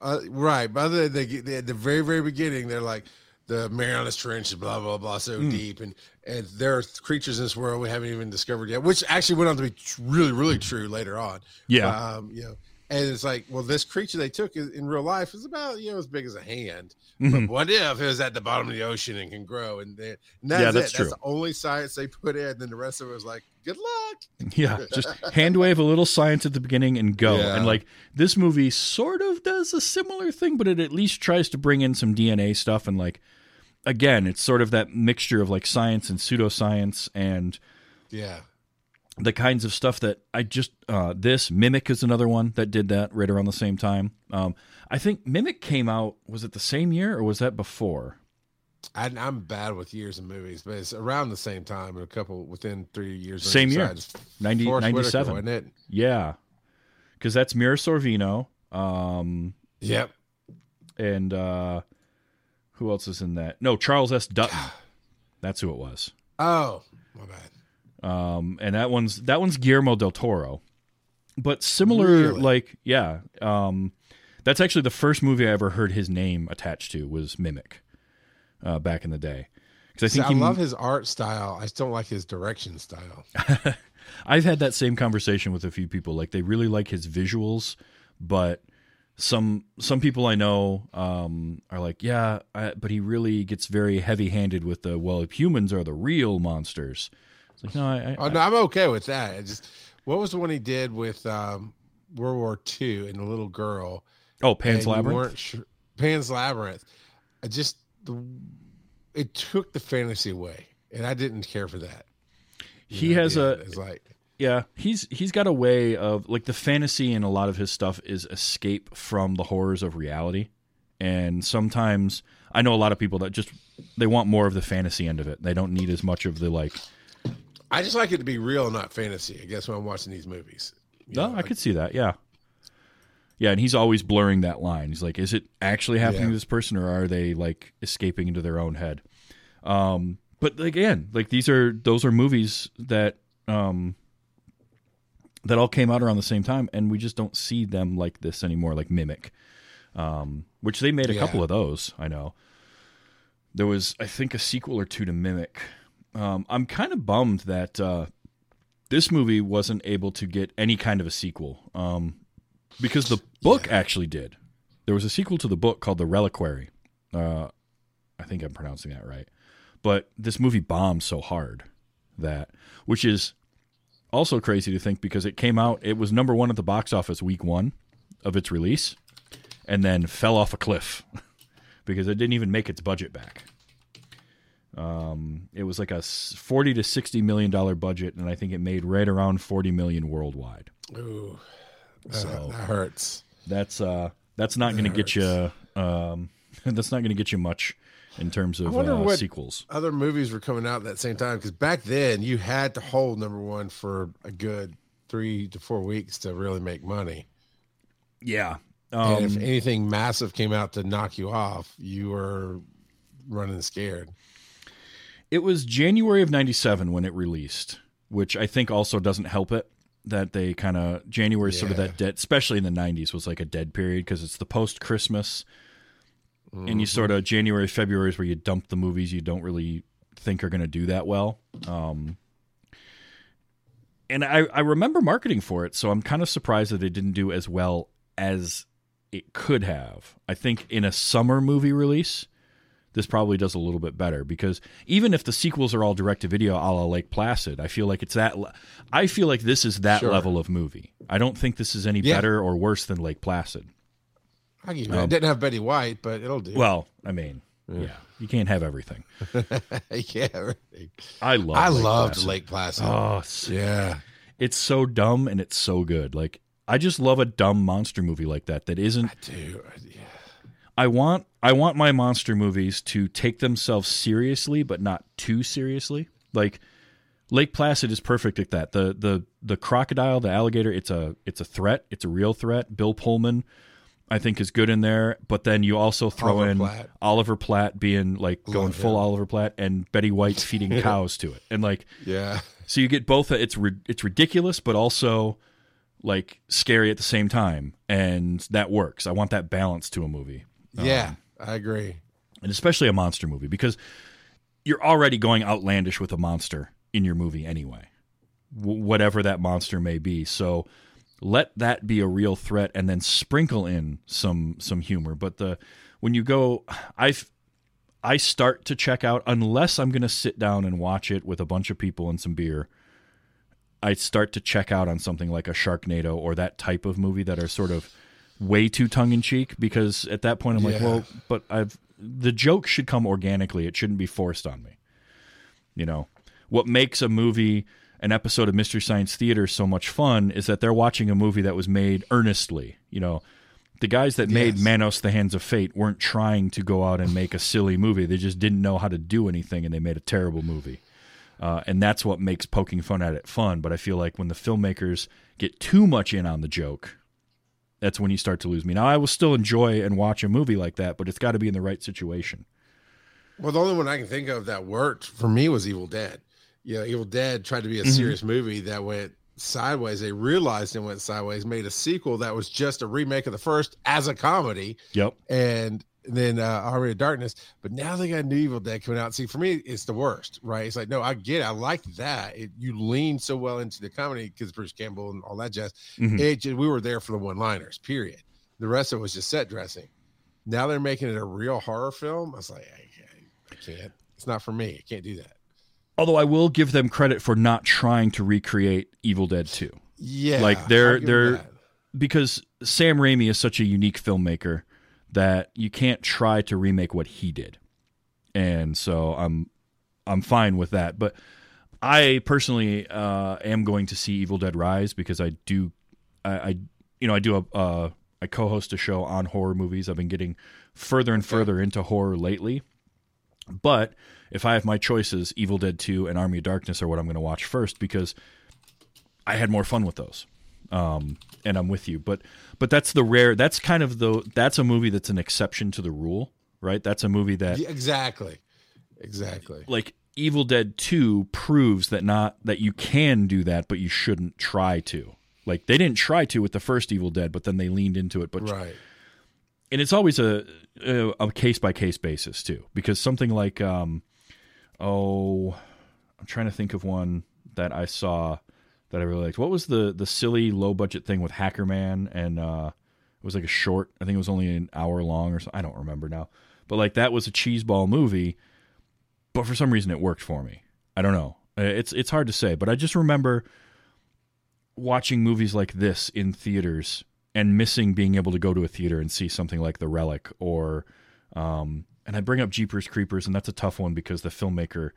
Uh, right, but other than they, they, at the very very beginning, they're like the Marianas Trench, blah blah blah, so Hmm. deep, and and there are creatures in this world we haven't even discovered yet, which actually went on to be really really true later on. Yeah. um, you know, and it's like, well, this creature they took in real life is about you know as big as a hand. Mhm. But what if it was at the bottom of the ocean and can grow? And, then, and that's Yeah, it. that's That's true. the only science they put in. Then the rest of it was like, good luck. Yeah, just hand wave a little science at the beginning and go. Yeah. And like this movie sort of does a similar thing, but it at least tries to bring in some DNA stuff and like again, it's sort of that mixture of like science and pseudoscience and Yeah. the kinds of stuff that I just uh this Mimic is another one that did that right around the same time. Um I think Mimic came out was it the same year or was that before? I, I'm bad with years and movies, but it's around the same time, a couple within three years. Same year. side. 90 Forest Whitaker, 97. wasn't it? Yeah. Cuz that's Mira Sorvino. Um Yep. and uh who else is in that? No, Charles S. Dutton. That's who it was. Oh, my bad. Um, and that one's that one's Guillermo del Toro. But similar, Really? like yeah, um, that's actually the first movie I ever heard his name attached to was Mimic, uh, back in the day. because I See, think I he, love his art style. I just don't like his direction style. I've had that same conversation with a few people. Like they really like his visuals, but some some people I know um, are like, yeah, I, but he really gets very heavy handed with the well, humans are the real monsters. It's like no, I, I, Oh no, I'm okay with that. I just what was the one he did with um, World War II and the little girl? oh Pan's Labyrinth. sure- Pan's Labyrinth. I just the, it took the fantasy away, and I didn't care for that. You He know, has a It's like Yeah, he's he's got a way of like the fantasy in a lot of his stuff is escape from the horrors of reality. And sometimes I know a lot of people that just they want more of the fantasy end of it. They don't need as much of the like I just like it to be real, not fantasy. I guess when I'm watching these movies. No, know, I like- could see that. Yeah. Yeah, and he's always blurring that line. He's like, is it actually happening Yeah. to this person or are they like escaping into their own head? Um, but again, like these are those are movies that um that all came out around the same time and we just don't see them like this anymore, like Mimic. Um, which they made a Yeah. couple of those, I know. There was I think a sequel or two to Mimic. Um, I'm kind of bummed that uh this movie wasn't able to get any kind of a sequel um, because the book actually did. There was a sequel to the book called The Reliquary. Uh, I think I'm pronouncing that right. But this movie bombed so hard that, which is also crazy to think because it came out, it was number one at the box office week one of its release and then fell off a cliff because it didn't even make its budget back. Um, it was like a 40 to 60 million dollar budget and I think it made right around 40 million worldwide. Ooh, that- So- that hurts. That's uh that's not going to get you um that's not going to get you much in terms of wonder uh, what- sequels. Other movies were coming out at that same time because back then you had to hold number one for a good three to four weeks to really make money. Yeah. and if Um, anything massive came out to knock you off, you were running scared. it was January of 97 when it released, which I think also doesn't help it that they kind of January is sort of that dead especially in the 90s was like a dead period because it's the post Christmas and you sort of January February is where you dump the movies you don't really think are going to do that well. Um and I, I remember marketing for it, so I'm kind of surprised that it didn't do as well as it could have. I think in a summer movie release, this probably does a little bit better because even if the sequels are all direct to video a la Lake Placid, I feel like it's that. le- I feel like this is that Sure. level of movie. I don't think this is any Yeah. better or worse than Lake Placid. I give you that. it didn't have Betty White, but it'll do. Um, Well, I mean, yeah, you can't have everything. yeah, right. I love. I Lake loved Placid. Lake Placid. Oh, it's, yeah, it's so dumb and it's so good. Like I just love a dumb monster movie like that. That isn't dude. Yeah. I want I want my monster movies to take themselves seriously, but not too seriously. Like Lake Placid is perfect at that. The the the crocodile, the alligator, it's a it's a threat. It's a real threat. Bill Pullman, I think, is good in there. But then you also throw Oliver in Platt. Oliver Platt being like going Love full him. Oliver Platt and Betty White feeding cows to it, and like Yeah. so you get both. It's it's ridiculous, but also like scary at the same time, and that works. I want that balance to a movie um, Yeah. I agree. and especially a monster movie because you're already going outlandish with a monster in your movie anyway w- whatever that monster may be so let that be a real threat and then sprinkle in some some humor but the when you go i i start to check out unless i'm going to sit down and watch it with a bunch of people and some beer i start to check out on something like a sharknado or that type of movie that are sort of way too tongue in cheek because at that point I'm like, Yeah. well, but I've the joke should come organically. It shouldn't be forced on me. You know, what makes a movie an episode of Mystery Science Theater so much fun is that they're watching a movie that was made earnestly. You know, the guys that made Yes. Manos: The Hands of Fate weren't trying to go out and make a silly movie. They just didn't know how to do anything, and they made a terrible movie. Uh, and that's what makes poking fun at it fun. But I feel like when the filmmakers get too much in on the joke, that's when you start to lose me. Now, I will still enjoy and watch a movie like that, but it's got to be in the right situation. Well, the only one I can think of that worked for me was Evil Dead. You know, Evil Dead tried to be a Mm-hmm. serious movie that went sideways. They realized it went sideways, made a sequel that was just a remake of the first as a comedy, Yep. and then uh, Army of Darkness. But now they got New Evil Dead coming out. See, for me, it's the worst, right? It's like, no, I get, it. I like that. It, you lean so well into the comedy because Bruce Campbell and all that jazz. Mhm. It just, we were there for the one-liners. Period. The rest of it was just set dressing. Now they're making it a real horror film. I was like, I can't. I can't. It's not for me. I can't do that. Although I will give them credit for not trying to recreate Evil Dead 2 Yeah, Like, they're- I'll give them they're- that. because Sam Raimi is such a unique filmmaker that you can't try to remake what he did. And so I'm I'm fine with that, but I personally uh, am going to see Evil Dead Rise because I do I, I you know I do a uh, I co-host a show on horror movies. I've been getting further and further into horror lately. But if I have my choices, Evil Dead 2 and Army of Darkness are what I'm going to watch first because I had more fun with those. Um, and I'm with you, but but that's the rare. That's kind of the that's a movie that's an exception to the rule, right? That's a movie that exactly, exactly. like Evil Dead 2 proves that not that you can do that, but you shouldn't try to. Like they didn't try to with the first Evil Dead, but then they leaned into it. But Right. and it's always a a case by case basis too, because something like um, oh, I'm trying to think of one that I saw that I really liked. What was the the silly low budget thing with Hacker Man and uh, it was like a short. I think it was only an hour long or so. I don't remember now, but like that was a cheeseball movie, but for some reason it worked for me. I don't know. It's it's hard to say, but I just remember watching movies like this in theaters and missing being able to go to a theater and see something like The Relic or um and I bring up Jeepers Creepers and that's a tough one because the filmmaker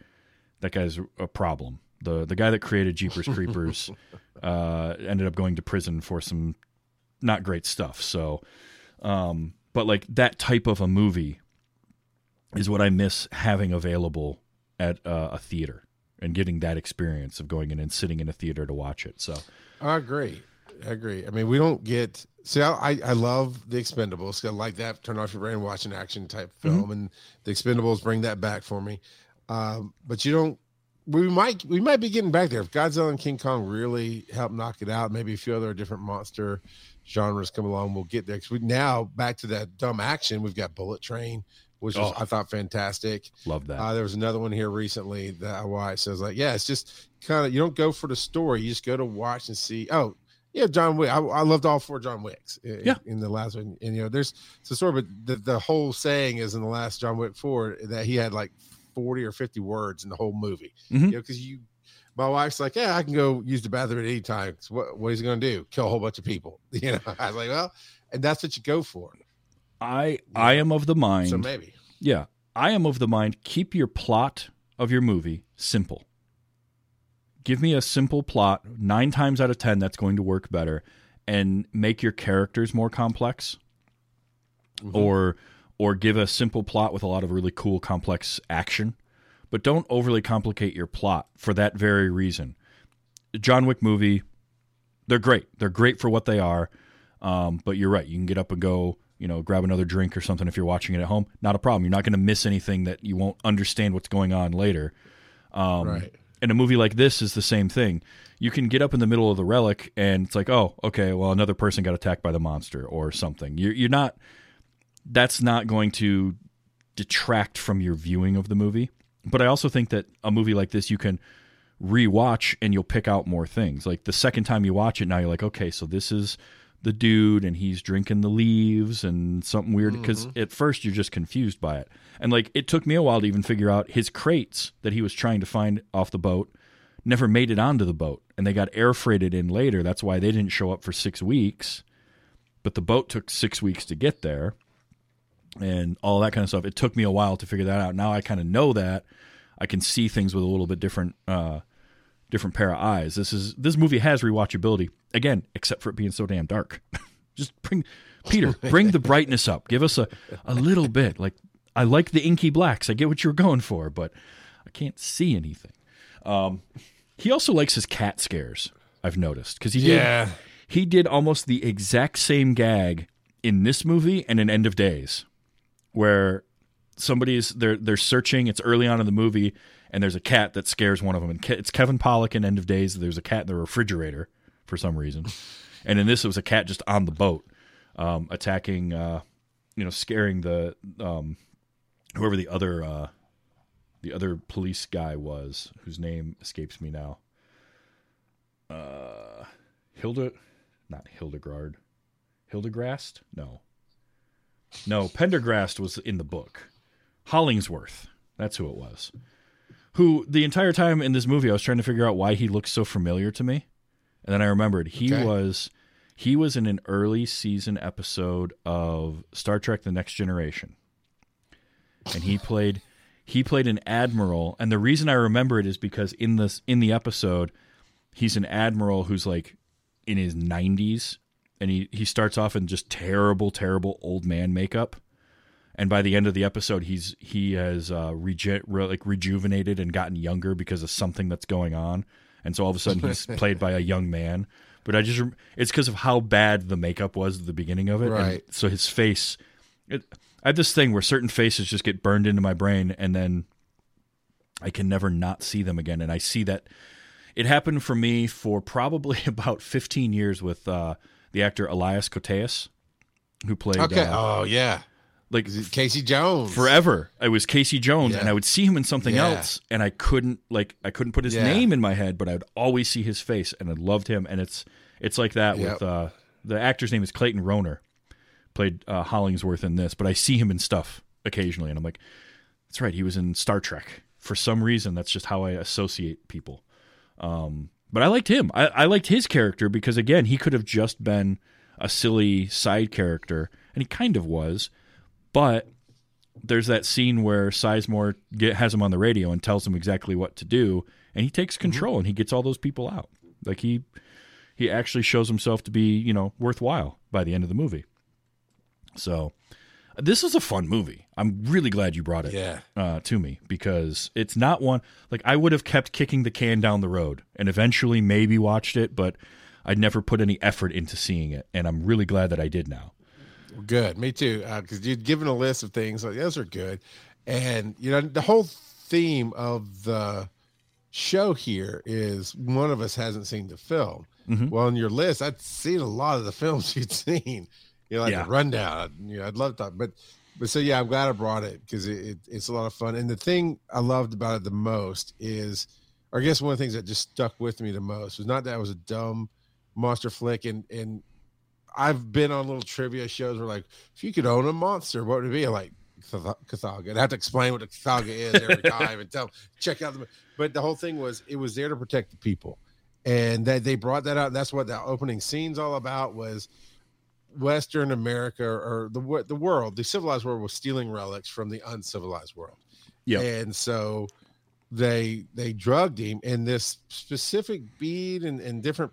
that guy's a problem. The the guy that created Jeepers Creepers uh ended up going to prison for some not great stuff. So um but like that type of a movie is what I miss having available at uh, a theater and getting that experience of going in and sitting in a theater to watch it. So I agree. I agree. I mean, we don't get. See, I I love the Expendables. I like that. Turn off your brain, watch an action type film, and the Expendables bring that back for me. Um, but you don't. We might we might be getting back there if Godzilla and King Kong really help knock it out. Maybe a few other different monster genres come along. We'll get there we now back to that dumb action. We've got Bullet Train, which was Oh. I thought fantastic. love that. Uh, there was another one here recently that I watched. So I was like, yeah, it's just kind of you don't go for the story, you just go to watch and see. Oh, yeah, John Wick. I, I loved all four John Wicks. in- Yeah. in the last one, and you know, there's a story, but the, the whole saying is in the last John Wick four that he had like forty or fifty words in the whole movie. Mhm. You know, because you. My wife's like, yeah, I can go use the bathroom at any time. So what, what is he going to do? Kill a whole bunch of people? You know, I was like, well, and that's what you go for. I I am of the mind. So maybe. yeah, I am of the mind. Keep your plot of your movie simple. Give me a simple plot. Nine times out of ten, that's going to work better, and make your characters more complex, Mhm. or or give a simple plot with a lot of really cool complex action. But don't overly complicate your plot for that very reason. John Wick movie, they're great. They're great for what they are. Um, but you're right. You can get up and go, you know, grab another drink or something if you're watching it at home. Not a problem. You're not going to miss anything that you won't understand what's going on later. Um, Right. And a movie like this is the same thing. You can get up in the middle of the relic and it's like, oh, okay, well, another person got attacked by the monster or something. You're, you're not, that's not going to detract from your viewing of the movie. But I also think that a movie like this, you can rewatch and you'll pick out more things. Like the second time you watch it, now you're like, okay, so this is the dude and he's drinking the leaves and something weird. Because at first you're just confused by it. And like it took me a while to even figure out his crates that he was trying to find off the boat never made it onto the boat and they got air freighted in later. That's why they didn't show up for six weeks. But the boat took six weeks to get there and all that kind of stuff. It took me a while to figure that out. Now I kind of know that. I can see things with a little bit different uh different pair of eyes. This is this movie has rewatchability. Again, except for it being so damn dark. Just bring Peter, bring the brightness up. Give us a, a little bit. Like I like the inky blacks. I get what you're going for, but I can't see anything. Um he also likes his cat scares, I've noticed. Because he did he did almost the exact same gag in this movie and in End of Days, where somebody's they're they're searching. It's early on in the movie, and there's a cat that scares one of them. And it's Kevin Pollak in End of Days. There's a cat in the refrigerator for some reason, and in this it was a cat just on the boat um, attacking uh, you know, scaring the um, whoever the other uh, the other police guy was, whose name escapes me now. Uh, Hilda, not Hildegard, Hildegrast? No, no, Pendergrast was in the book. Hollingsworth, that's who it was. Who the entire time in this movie, I was trying to figure out why he looked so familiar to me, and then I remembered he Okay. was he was in an early season episode of Star Trek: The Next Generation, and he played he played an admiral. And the reason I remember it is because in this in the episode, he's an admiral who's like in his 90s and he, he starts off in just terrible terrible old man makeup and by the end of the episode he's he has uh reju- re- like rejuvenated and gotten younger because of something that's going on and so all of a sudden he's played by a young man but i just rem- it's because of how bad the makeup was at the beginning of it and Right. so his face it, i have this thing where certain faces just get burned into my brain and then i can never not see them again and i see that it happened for me for probably about 15 years with uh, the actor Elias Koteas, who played Okay. uh, oh yeah. Like Casey Jones? forever. I was Casey Jones, and I would see him in something Yeah. else, and I couldn't like I couldn't put his Yeah. name in my head, but I'd always see his face, and I loved him. And it's it's like that Yep. with uh, the actor's name is Clayton Rohner, played uh, Hollingsworth in this, but I see him in stuff occasionally, and I'm like, that's right, he was in Star Trek. For some reason, that's just how I associate people. Um, but I liked him. I, I liked his character because again, he could have just been a silly side character, and he kind of was. But there's that scene where Sizemore get, has him on the radio and tells him exactly what to do, and he takes control and he gets all those people out. Like he he actually shows himself to be you know worthwhile by the end of the movie. So this is a fun movie. I'm really glad you brought it Yeah. uh, to me because it's not one like I would have kept kicking the can down the road and eventually maybe watched it, but I'd never put any effort into seeing it, and I'm really glad that I did now. Good, me too. Because you'd given a list of things like those are good, and you know the whole theme of the show here is one of us hasn't seen the film. Mhm. Well, on your list, I'd seen a lot of the films you'd seen. You know, like Yeah. the rundown. You know, I'd love to, but but so yeah, I'm glad I brought it because it, it, it's a lot of fun. And the thing I loved about it the most is, or I guess one of the things that just stuck with me the most was not that it was a dumb monster flick, and and I've been on little trivia shows where like, if you could own a monster, what would it be? I'm like. And I have to explain what a Kothoga is every time and tell check out the. But the whole thing was it was there to protect the people, and that they brought that out. That's what the opening scene's all about was Western America or the the world, the civilized world was stealing relics from the uncivilized world. Yeah. and so they they drugged him, and this specific bead and, and different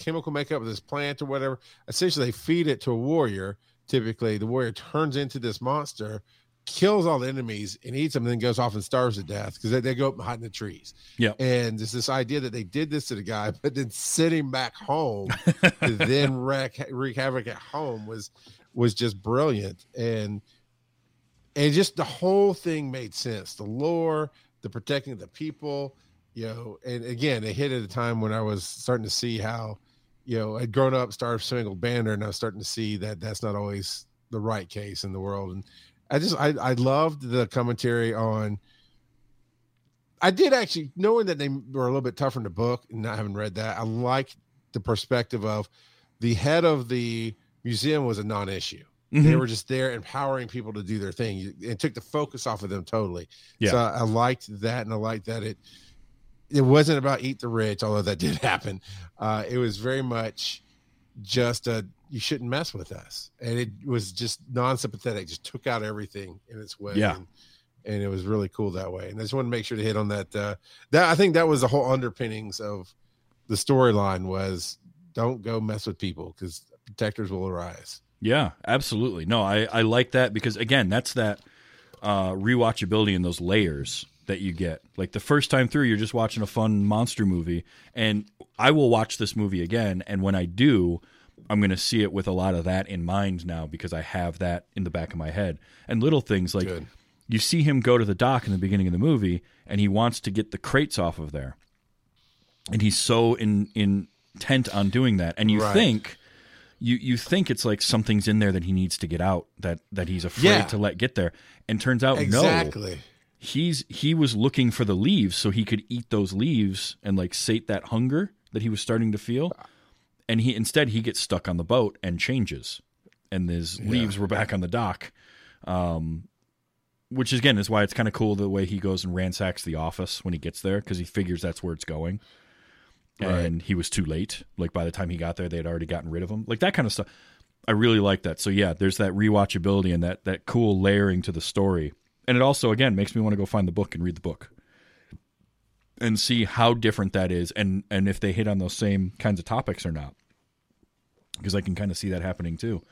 chemical makeup of this plant or whatever. Essentially, they feed it to a warrior. Typically, the warrior turns into this monster, kills all the enemies, and eats them, and then goes off and starves to death because they, they go up and hide in the trees. Yeah. And there's this idea that they did this to the guy, but then sent him back home to then wreak, wreak havoc at home was was just brilliant. And and just the whole thing made sense. The lore, the protecting of the people, you know, and again, it hit at a time when I was starting to see how, you know, I'd grown up, Star Spangled Banner, and I was starting to see that that's not always the right case in the world. And I just, I, I loved the commentary on. I did actually, knowing that they were a little bit tougher in the book and not having read that, I like the perspective of the head of the museum was a non-issue. They Mhm. were just there empowering people to do their thing. It took the focus off of them totally. Yeah. So I liked that, and I liked that it it wasn't about eat the rich, although that did happen. Uh, it was very much just a you shouldn't mess with us, and it was just non-sympathetic. Just took out everything in its way. Yeah. And, and it was really cool that way. And I just want to make sure to hit on that. Uh, that I think that was the whole underpinnings of the storyline was don't go mess with people because protectors will arise. Yeah, absolutely. No, I, I like that because again, that's that uh, rewatchability and those layers that you get. Like the first time through, you're just watching a fun monster movie, and I will watch this movie again. And when I do, I'm going to see it with a lot of that in mind now because I have that in the back of my head. And little things like Good. you see him go to the dock in the beginning of the movie, and he wants to get the crates off of there, and he's so in, intent on doing that, and you Right. think you you think it's like something's in there that he needs to get out that that he's afraid Yeah. to let get there, and turns out no, exactly. He's he was looking for the leaves so he could eat those leaves and like sate that hunger that he was starting to feel. And he instead he gets stuck on the boat and changes. And his leaves were back on the dock. Um which again is why it's kind of cool the way he goes and ransacks the office when he gets there because he figures that's where it's going. And he was too late. Like by the time he got there they had already gotten rid of him. Like that kind of stuff. I really like that. So yeah there's that rewatchability and that that cool layering to the story and it also again makes me want to go find the book and read the book. And see how different that is and and if they hit on those same kinds of topics or not. Because i can kind of see that happening too.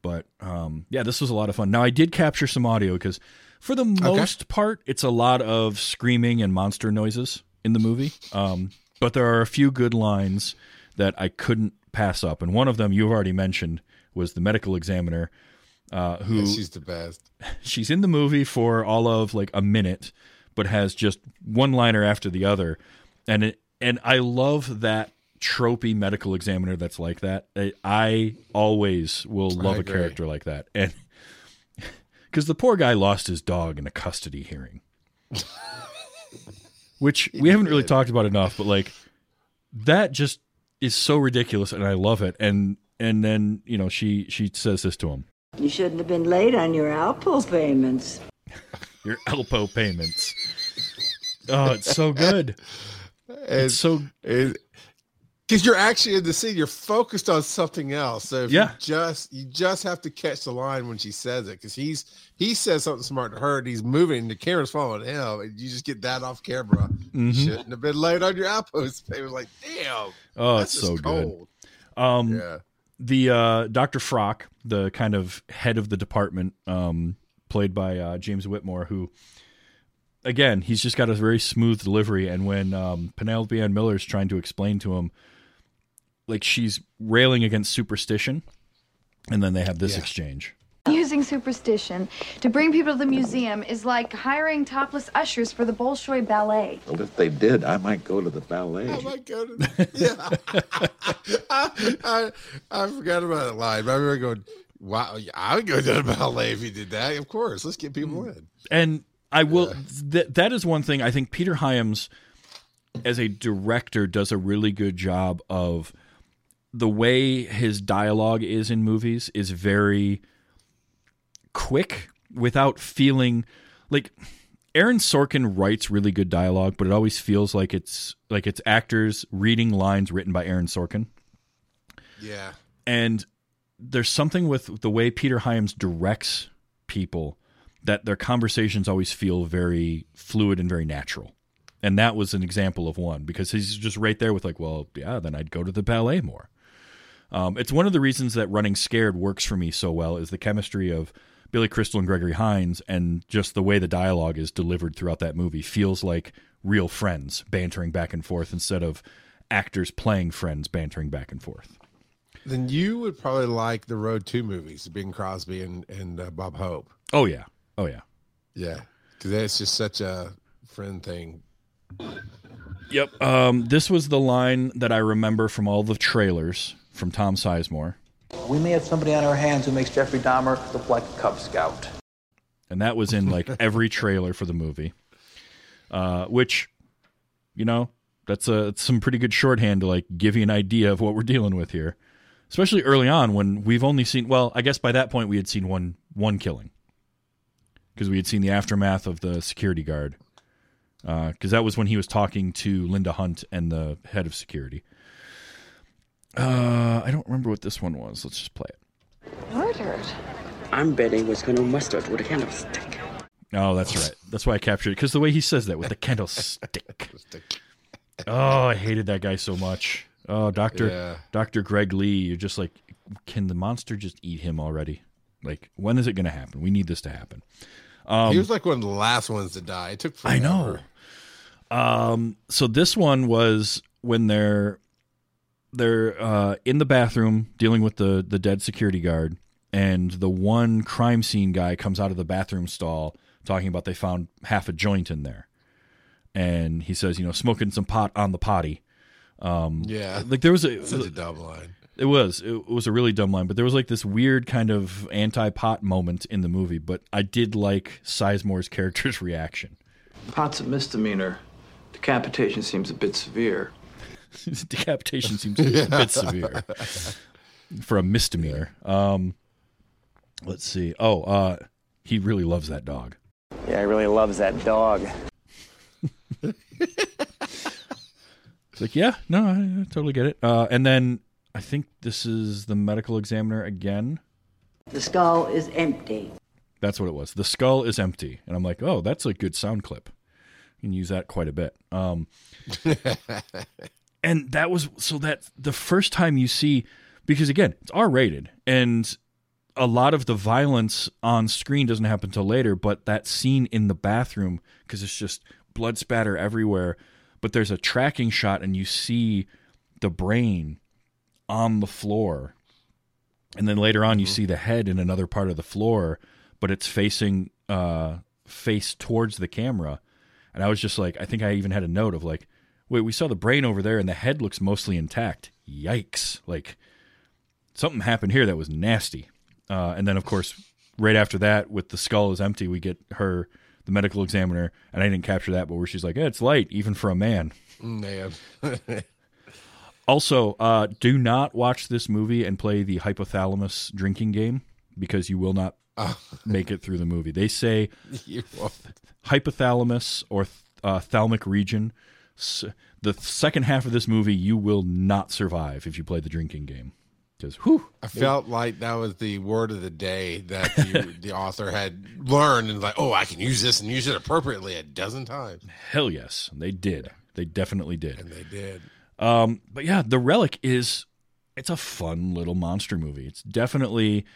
But um yeah this was a lot of fun. Now i did capture some audio because for the most part it's a lot of screaming and monster noises in the movie. Um but there are a few good lines that i couldn't pass up. And one of them you've already mentioned was the medical examiner uh, who Yeah, she's the best. she's in the movie for all of like a minute but has just one liner after the other. And it and i love that tropey medical examiner that's like that. I, I always will love a character like that. And because the poor guy lost his dog in a custody hearing. Which we haven't really talked about enough but like that just is so ridiculous and i love it. And and then you know she she says this to him You shouldn't have been late on your Alpo payments. your Alpo payments oh it's so good And it's so because you're actually in the scene, you're focused on something else. So if Yeah. you just you just have to catch the line when she says it because he's he says something smart to her and he's moving, the camera's following him, and you just get that off camera. You Mhm. shouldn't have been late on your outpost. It was like, damn, Oh, it's so just good. Um, Yeah. The uh, Dr. Frock, the kind of head of the department, um, played by uh, James Whitmore, who, again, he's just got a very smooth delivery. And when um, Penelope Ann Miller's trying to explain to him, like she's railing against superstition, and then they have this Yeah. exchange. Using superstition to bring people to the museum is like hiring topless ushers for the Bolshoi Ballet. Well, if they did, I might go to the ballet. Oh my goodness. Yeah. I, I, I forgot about that line. But I remember going, wow, I would go to the ballet if you did that. Of course. Let's get people in. And I will. That that is one thing I think Peter Hyams, as a director, does a really good job of. The way his dialogue is in movies is very quick without feeling like Aaron Sorkin writes really good dialogue, but it always feels like it's like it's actors reading lines written by Aaron Sorkin Yeah. and there's something with the way Peter Hyams directs people that their conversations always feel very fluid and very natural. And that was an example of one because he's just right there with like, well, yeah, then I'd go to the ballet more. Um, it's one of the reasons that Running Scared works for me so well is the chemistry of Billy Crystal and Gregory Hines and just the way the dialogue is delivered throughout that movie feels like real friends bantering back and forth instead of actors playing friends bantering back and forth. Then you would probably like the Road to movies, Bing Crosby and, and uh, Bob Hope. Oh yeah. Oh yeah. Yeah. Because that's just such a friend thing. Yep. Um, this was the line that I remember from all the trailers from Tom Sizemore, We may have somebody on our hands who makes Jeffrey Dahmer look like a Cub Scout. and that was in like every trailer for the movie. Uh, which, you know, that's a some pretty good shorthand to like give you an idea of what we're dealing with here, especially early on when we've only seen. Well, I guess by that point we had seen one one killing because we had seen the aftermath of the security guard. Because that was when he was talking to Linda Hunt and the head of security. Uh, I don't remember what this one was. Let's just play it. Murdered. I'm betting was Colonel Mustard with a candlestick. Oh, that's right. That's why I captured it because the way he says that with the candlestick. Oh, I hated that guy so much. Oh, Doctor Yeah. Doctor Greg Lee, you're just like, can the monster just eat him already? Like, when is it going to happen? We need this to happen. he was like one of the last ones to die. It took forever. Um, I know. Um, so this one was when they're they're uh, in the bathroom dealing with the the dead security guard, and the one crime scene guy comes out of the bathroom stall talking about they found half a joint in there, and he says, you know, smoking some pot on the potty. Yeah. Like there was a Such a dumb line. It was. It was a really dumb line, but there was like this weird kind of anti-pot moment in the movie. But I did like Sizemore's character's reaction. Pot's a misdemeanor. Decapitation seems a bit severe. Decapitation seems a bit severe for a misdemeanor. Um, let's see. Oh, uh, he really loves that dog. Yeah, he really loves that dog. It's like, yeah, no, I, I totally get it. Uh, and then I think this is the medical examiner again. The skull is empty. That's what it was. The skull is empty, and I'm like, oh, that's a good sound clip. You can use that quite a bit. Um, and that was so that the first time you see, because again, it's R rated, and a lot of the violence on screen doesn't happen till later. But that scene in the bathroom, because it's just blood spatter everywhere, but there's a tracking shot, and you see the brain on the floor, and then later on you see the head in another part of the floor, but it's facing uh face towards the camera and I was just like, I think I even had a note of like, wait, we saw the brain over there and the head looks mostly intact. Yikes. Like something happened here that was nasty. Uh, and then, of course, right after that, with the skull is empty, we get her, the medical examiner, and I didn't capture that, but where she's like, yeah, it's light, even for a man. Man. Also, uh, do not watch this movie and play the hypothalamus drinking game because you will not make it through the movie. They say hypothalamus or uh, thalamic region. The second half of this movie, you will not survive if you play the drinking game. Because, whew, I felt like that was the word of the day that the, the author had learned and like, oh, I can use this and use it appropriately a dozen times. hell yes, they did. They definitely did. And they did. Um, but yeah, The Relic is it's a fun little monster movie. It's definitely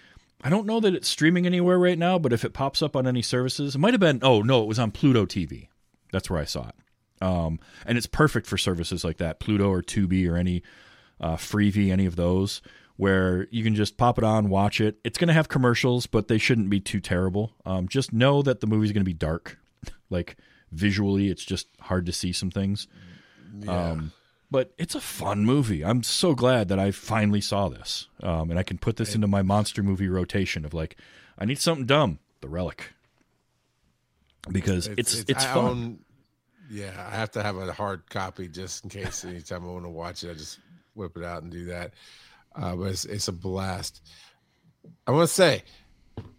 I don't know that it's streaming anywhere right now, but if it pops up on any services, it might have been oh no, it was on Pluto TV. That's where I saw it. Um, and it's perfect for services like that, Pluto or Tubi or any uh, Freevee, any of those, where you can just pop it on, watch it. It's going to have commercials, but they shouldn't be too terrible. Um, just know that the movie's going to be dark, like visually, it's just hard to see some things. Um, but it's a fun movie. I'm so glad that I finally saw this, um, and I can put this into my monster movie rotation of like, I need something dumb, The Relic, because it's it's, I fun. own- yeah, I have to have a hard copy just in case anytime I want to watch it, I just whip it out and do that. Uh, but it's, it's a blast. I want to say,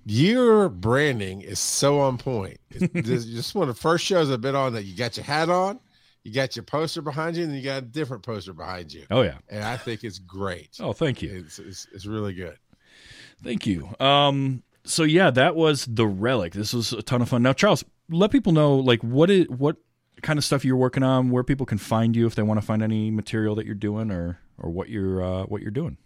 your branding is so on point. It's, this is just one of the first shows I've been on that you got your hat on, you got your poster behind you, and you got a different poster behind you. Oh yeah. And I think it's great. Oh, thank you. It's, it's, it's really good. Thank you. Um, so yeah, that was the relic. This was a ton of fun. Now, Charles, let people know like what is what kind of stuff you're working on, where people can find you if they want to find any material that you're doing, or or what you're uh, what you're doing.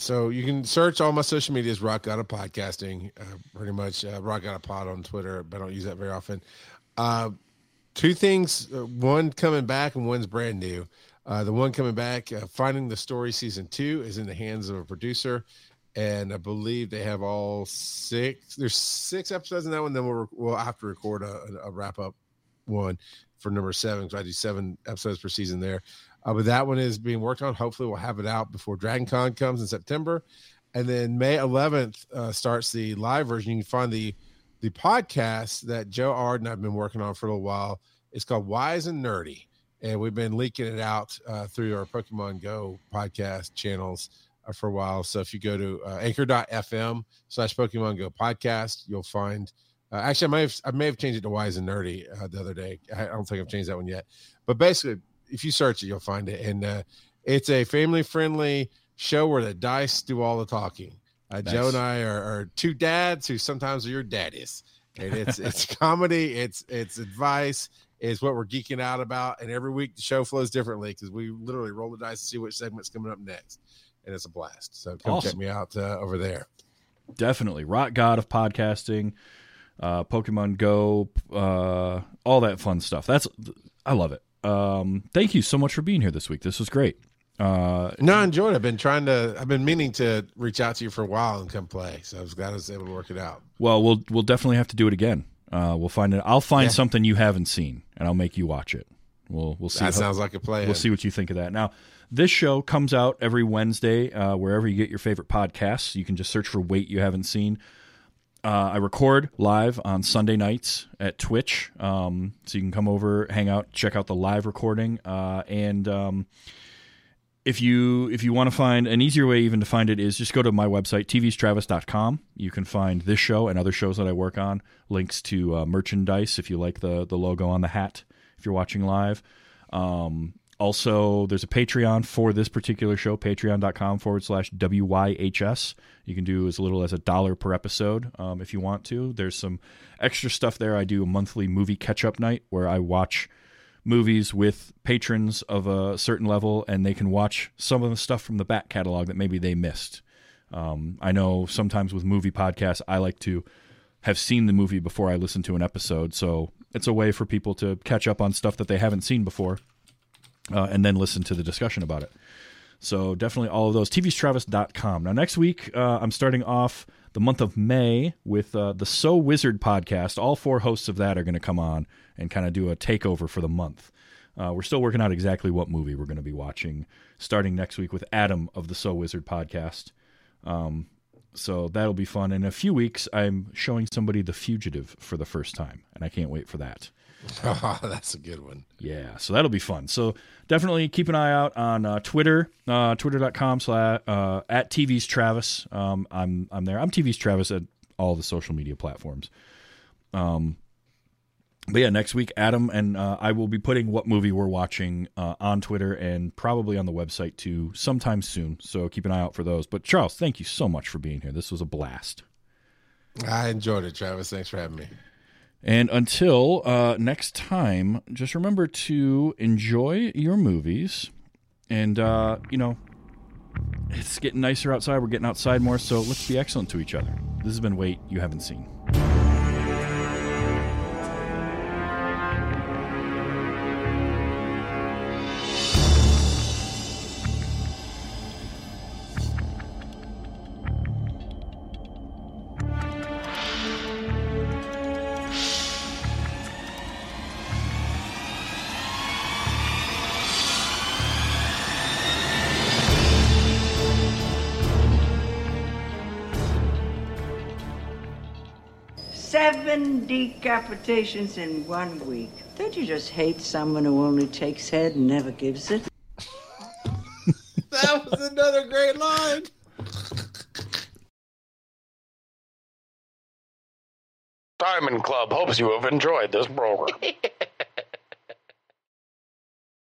So you can search all my social medias, Rock God of Podcasting, uh, pretty much uh, Rock God of Pod on Twitter, but I don't use that very often. Uh, two things, uh, one coming back and one's brand new. Uh, the one coming back, uh, Finding the Story Season 2 is in the hands of a producer. And I believe they have all six. There's six episodes in that one. Then we'll, we'll have to record a, a wrap up one for number seven because I do seven episodes per season there. Uh, but that one is being worked on. Hopefully, we'll have it out before Dragon Con comes in September. And then May 11th uh, starts the live version. You can find the the podcast that Joe Arden and I've been working on for a little while. It's called Wise and Nerdy, and we've been leaking it out uh, through our Pokemon Go podcast channels uh, for a while. So if you go to uh, anchor.fm slash Pokemon Go podcast, you'll find. Uh, actually, I may have I may have changed it to Wise and Nerdy uh, the other day. I, don't think I've changed that one yet. But basically, if you search it, you'll find it, and uh, it's a family friendly show where the dice do all the talking. Uh, Joe and I are, are two dads who sometimes are your daddies, and it's it's comedy, it's it's advice, is what we're geeking out about, and every week the show flows differently because we literally roll the dice to see which segment's coming up next, and it's a blast. So come check me out uh, over there. Definitely, rock god of podcasting, uh, Pokemon Go, uh, all that fun stuff. That's I love it. Um, thank you so much for being here this week. This was great. Uh, No, I enjoyed it. I've been trying to. I've been meaning to reach out to you for a while and come play. So I was glad I was able to work it out. Well, we'll we'll definitely have to do it again. Uh, we'll find it. I'll find Yeah. something you haven't seen, and I'll make you watch it. We'll we'll see. That how- sounds like a plan. We'll see what you think of that. Now, This show comes out every Wednesday uh, wherever you get your favorite podcasts. You can just search for Wait You Haven't Seen. Uh, I record live on Sunday nights at Twitch, um, so you can come over, hang out, check out the live recording, uh, and um, if you if you want to find an easier way even to find it is just go to my website tvstravis.com you can find this show and other shows that i work on. Links to uh, merchandise if you like the the logo on the hat if you're watching live. Um, also there's a patreon for this particular show patreon.com forward slash wyhs you can do as little as a dollar per episode um, if you want to there's some extra stuff there i do a monthly movie catch up night where i watch movies with patrons of a certain level and they can watch some of the stuff from the back catalog that maybe they missed. Um, I know sometimes with movie podcasts, I like to have seen the movie before I listen to an episode. So it's a way for people to catch up on stuff that they haven't seen before uh, and then listen to the discussion about it. So definitely all of those. TVstravis.com. Now, next week, uh, I'm starting off the month of May with uh, the So Wizard podcast. All four hosts of that are going to come on and kind of do a takeover for the month. Uh, we're still working out exactly what movie we're going to be watching starting next week with Adam of the So Wizard podcast. Um, so that'll be fun. In a few weeks, I'm showing somebody The Fugitive for the first time, and I can't wait for that. That's a good one. Yeah, so that'll be fun. So definitely keep an eye out on uh, Twitter, uh, twitter.com slash uh, at TV's Travis. Um, I'm I'm there. I'm TV's Travis at all the social media platforms. Um, but yeah, next week, Adam and uh, I will be putting what movie we're watching uh, on Twitter and probably on the website too sometime soon. So keep an eye out for those. But Charles, thank you so much for being here. This was a blast. I enjoyed it, Travis. Thanks for having me. And until uh, next time, just remember to enjoy your movies. And, uh, you know, it's getting nicer outside. We're getting outside more. So let's be excellent to each other. This has been Wait You Haven't Seen. Decapitations in one week. Don't you just hate someone who only takes head and never gives it? That was another great line. Diamond Club hopes you have enjoyed this program.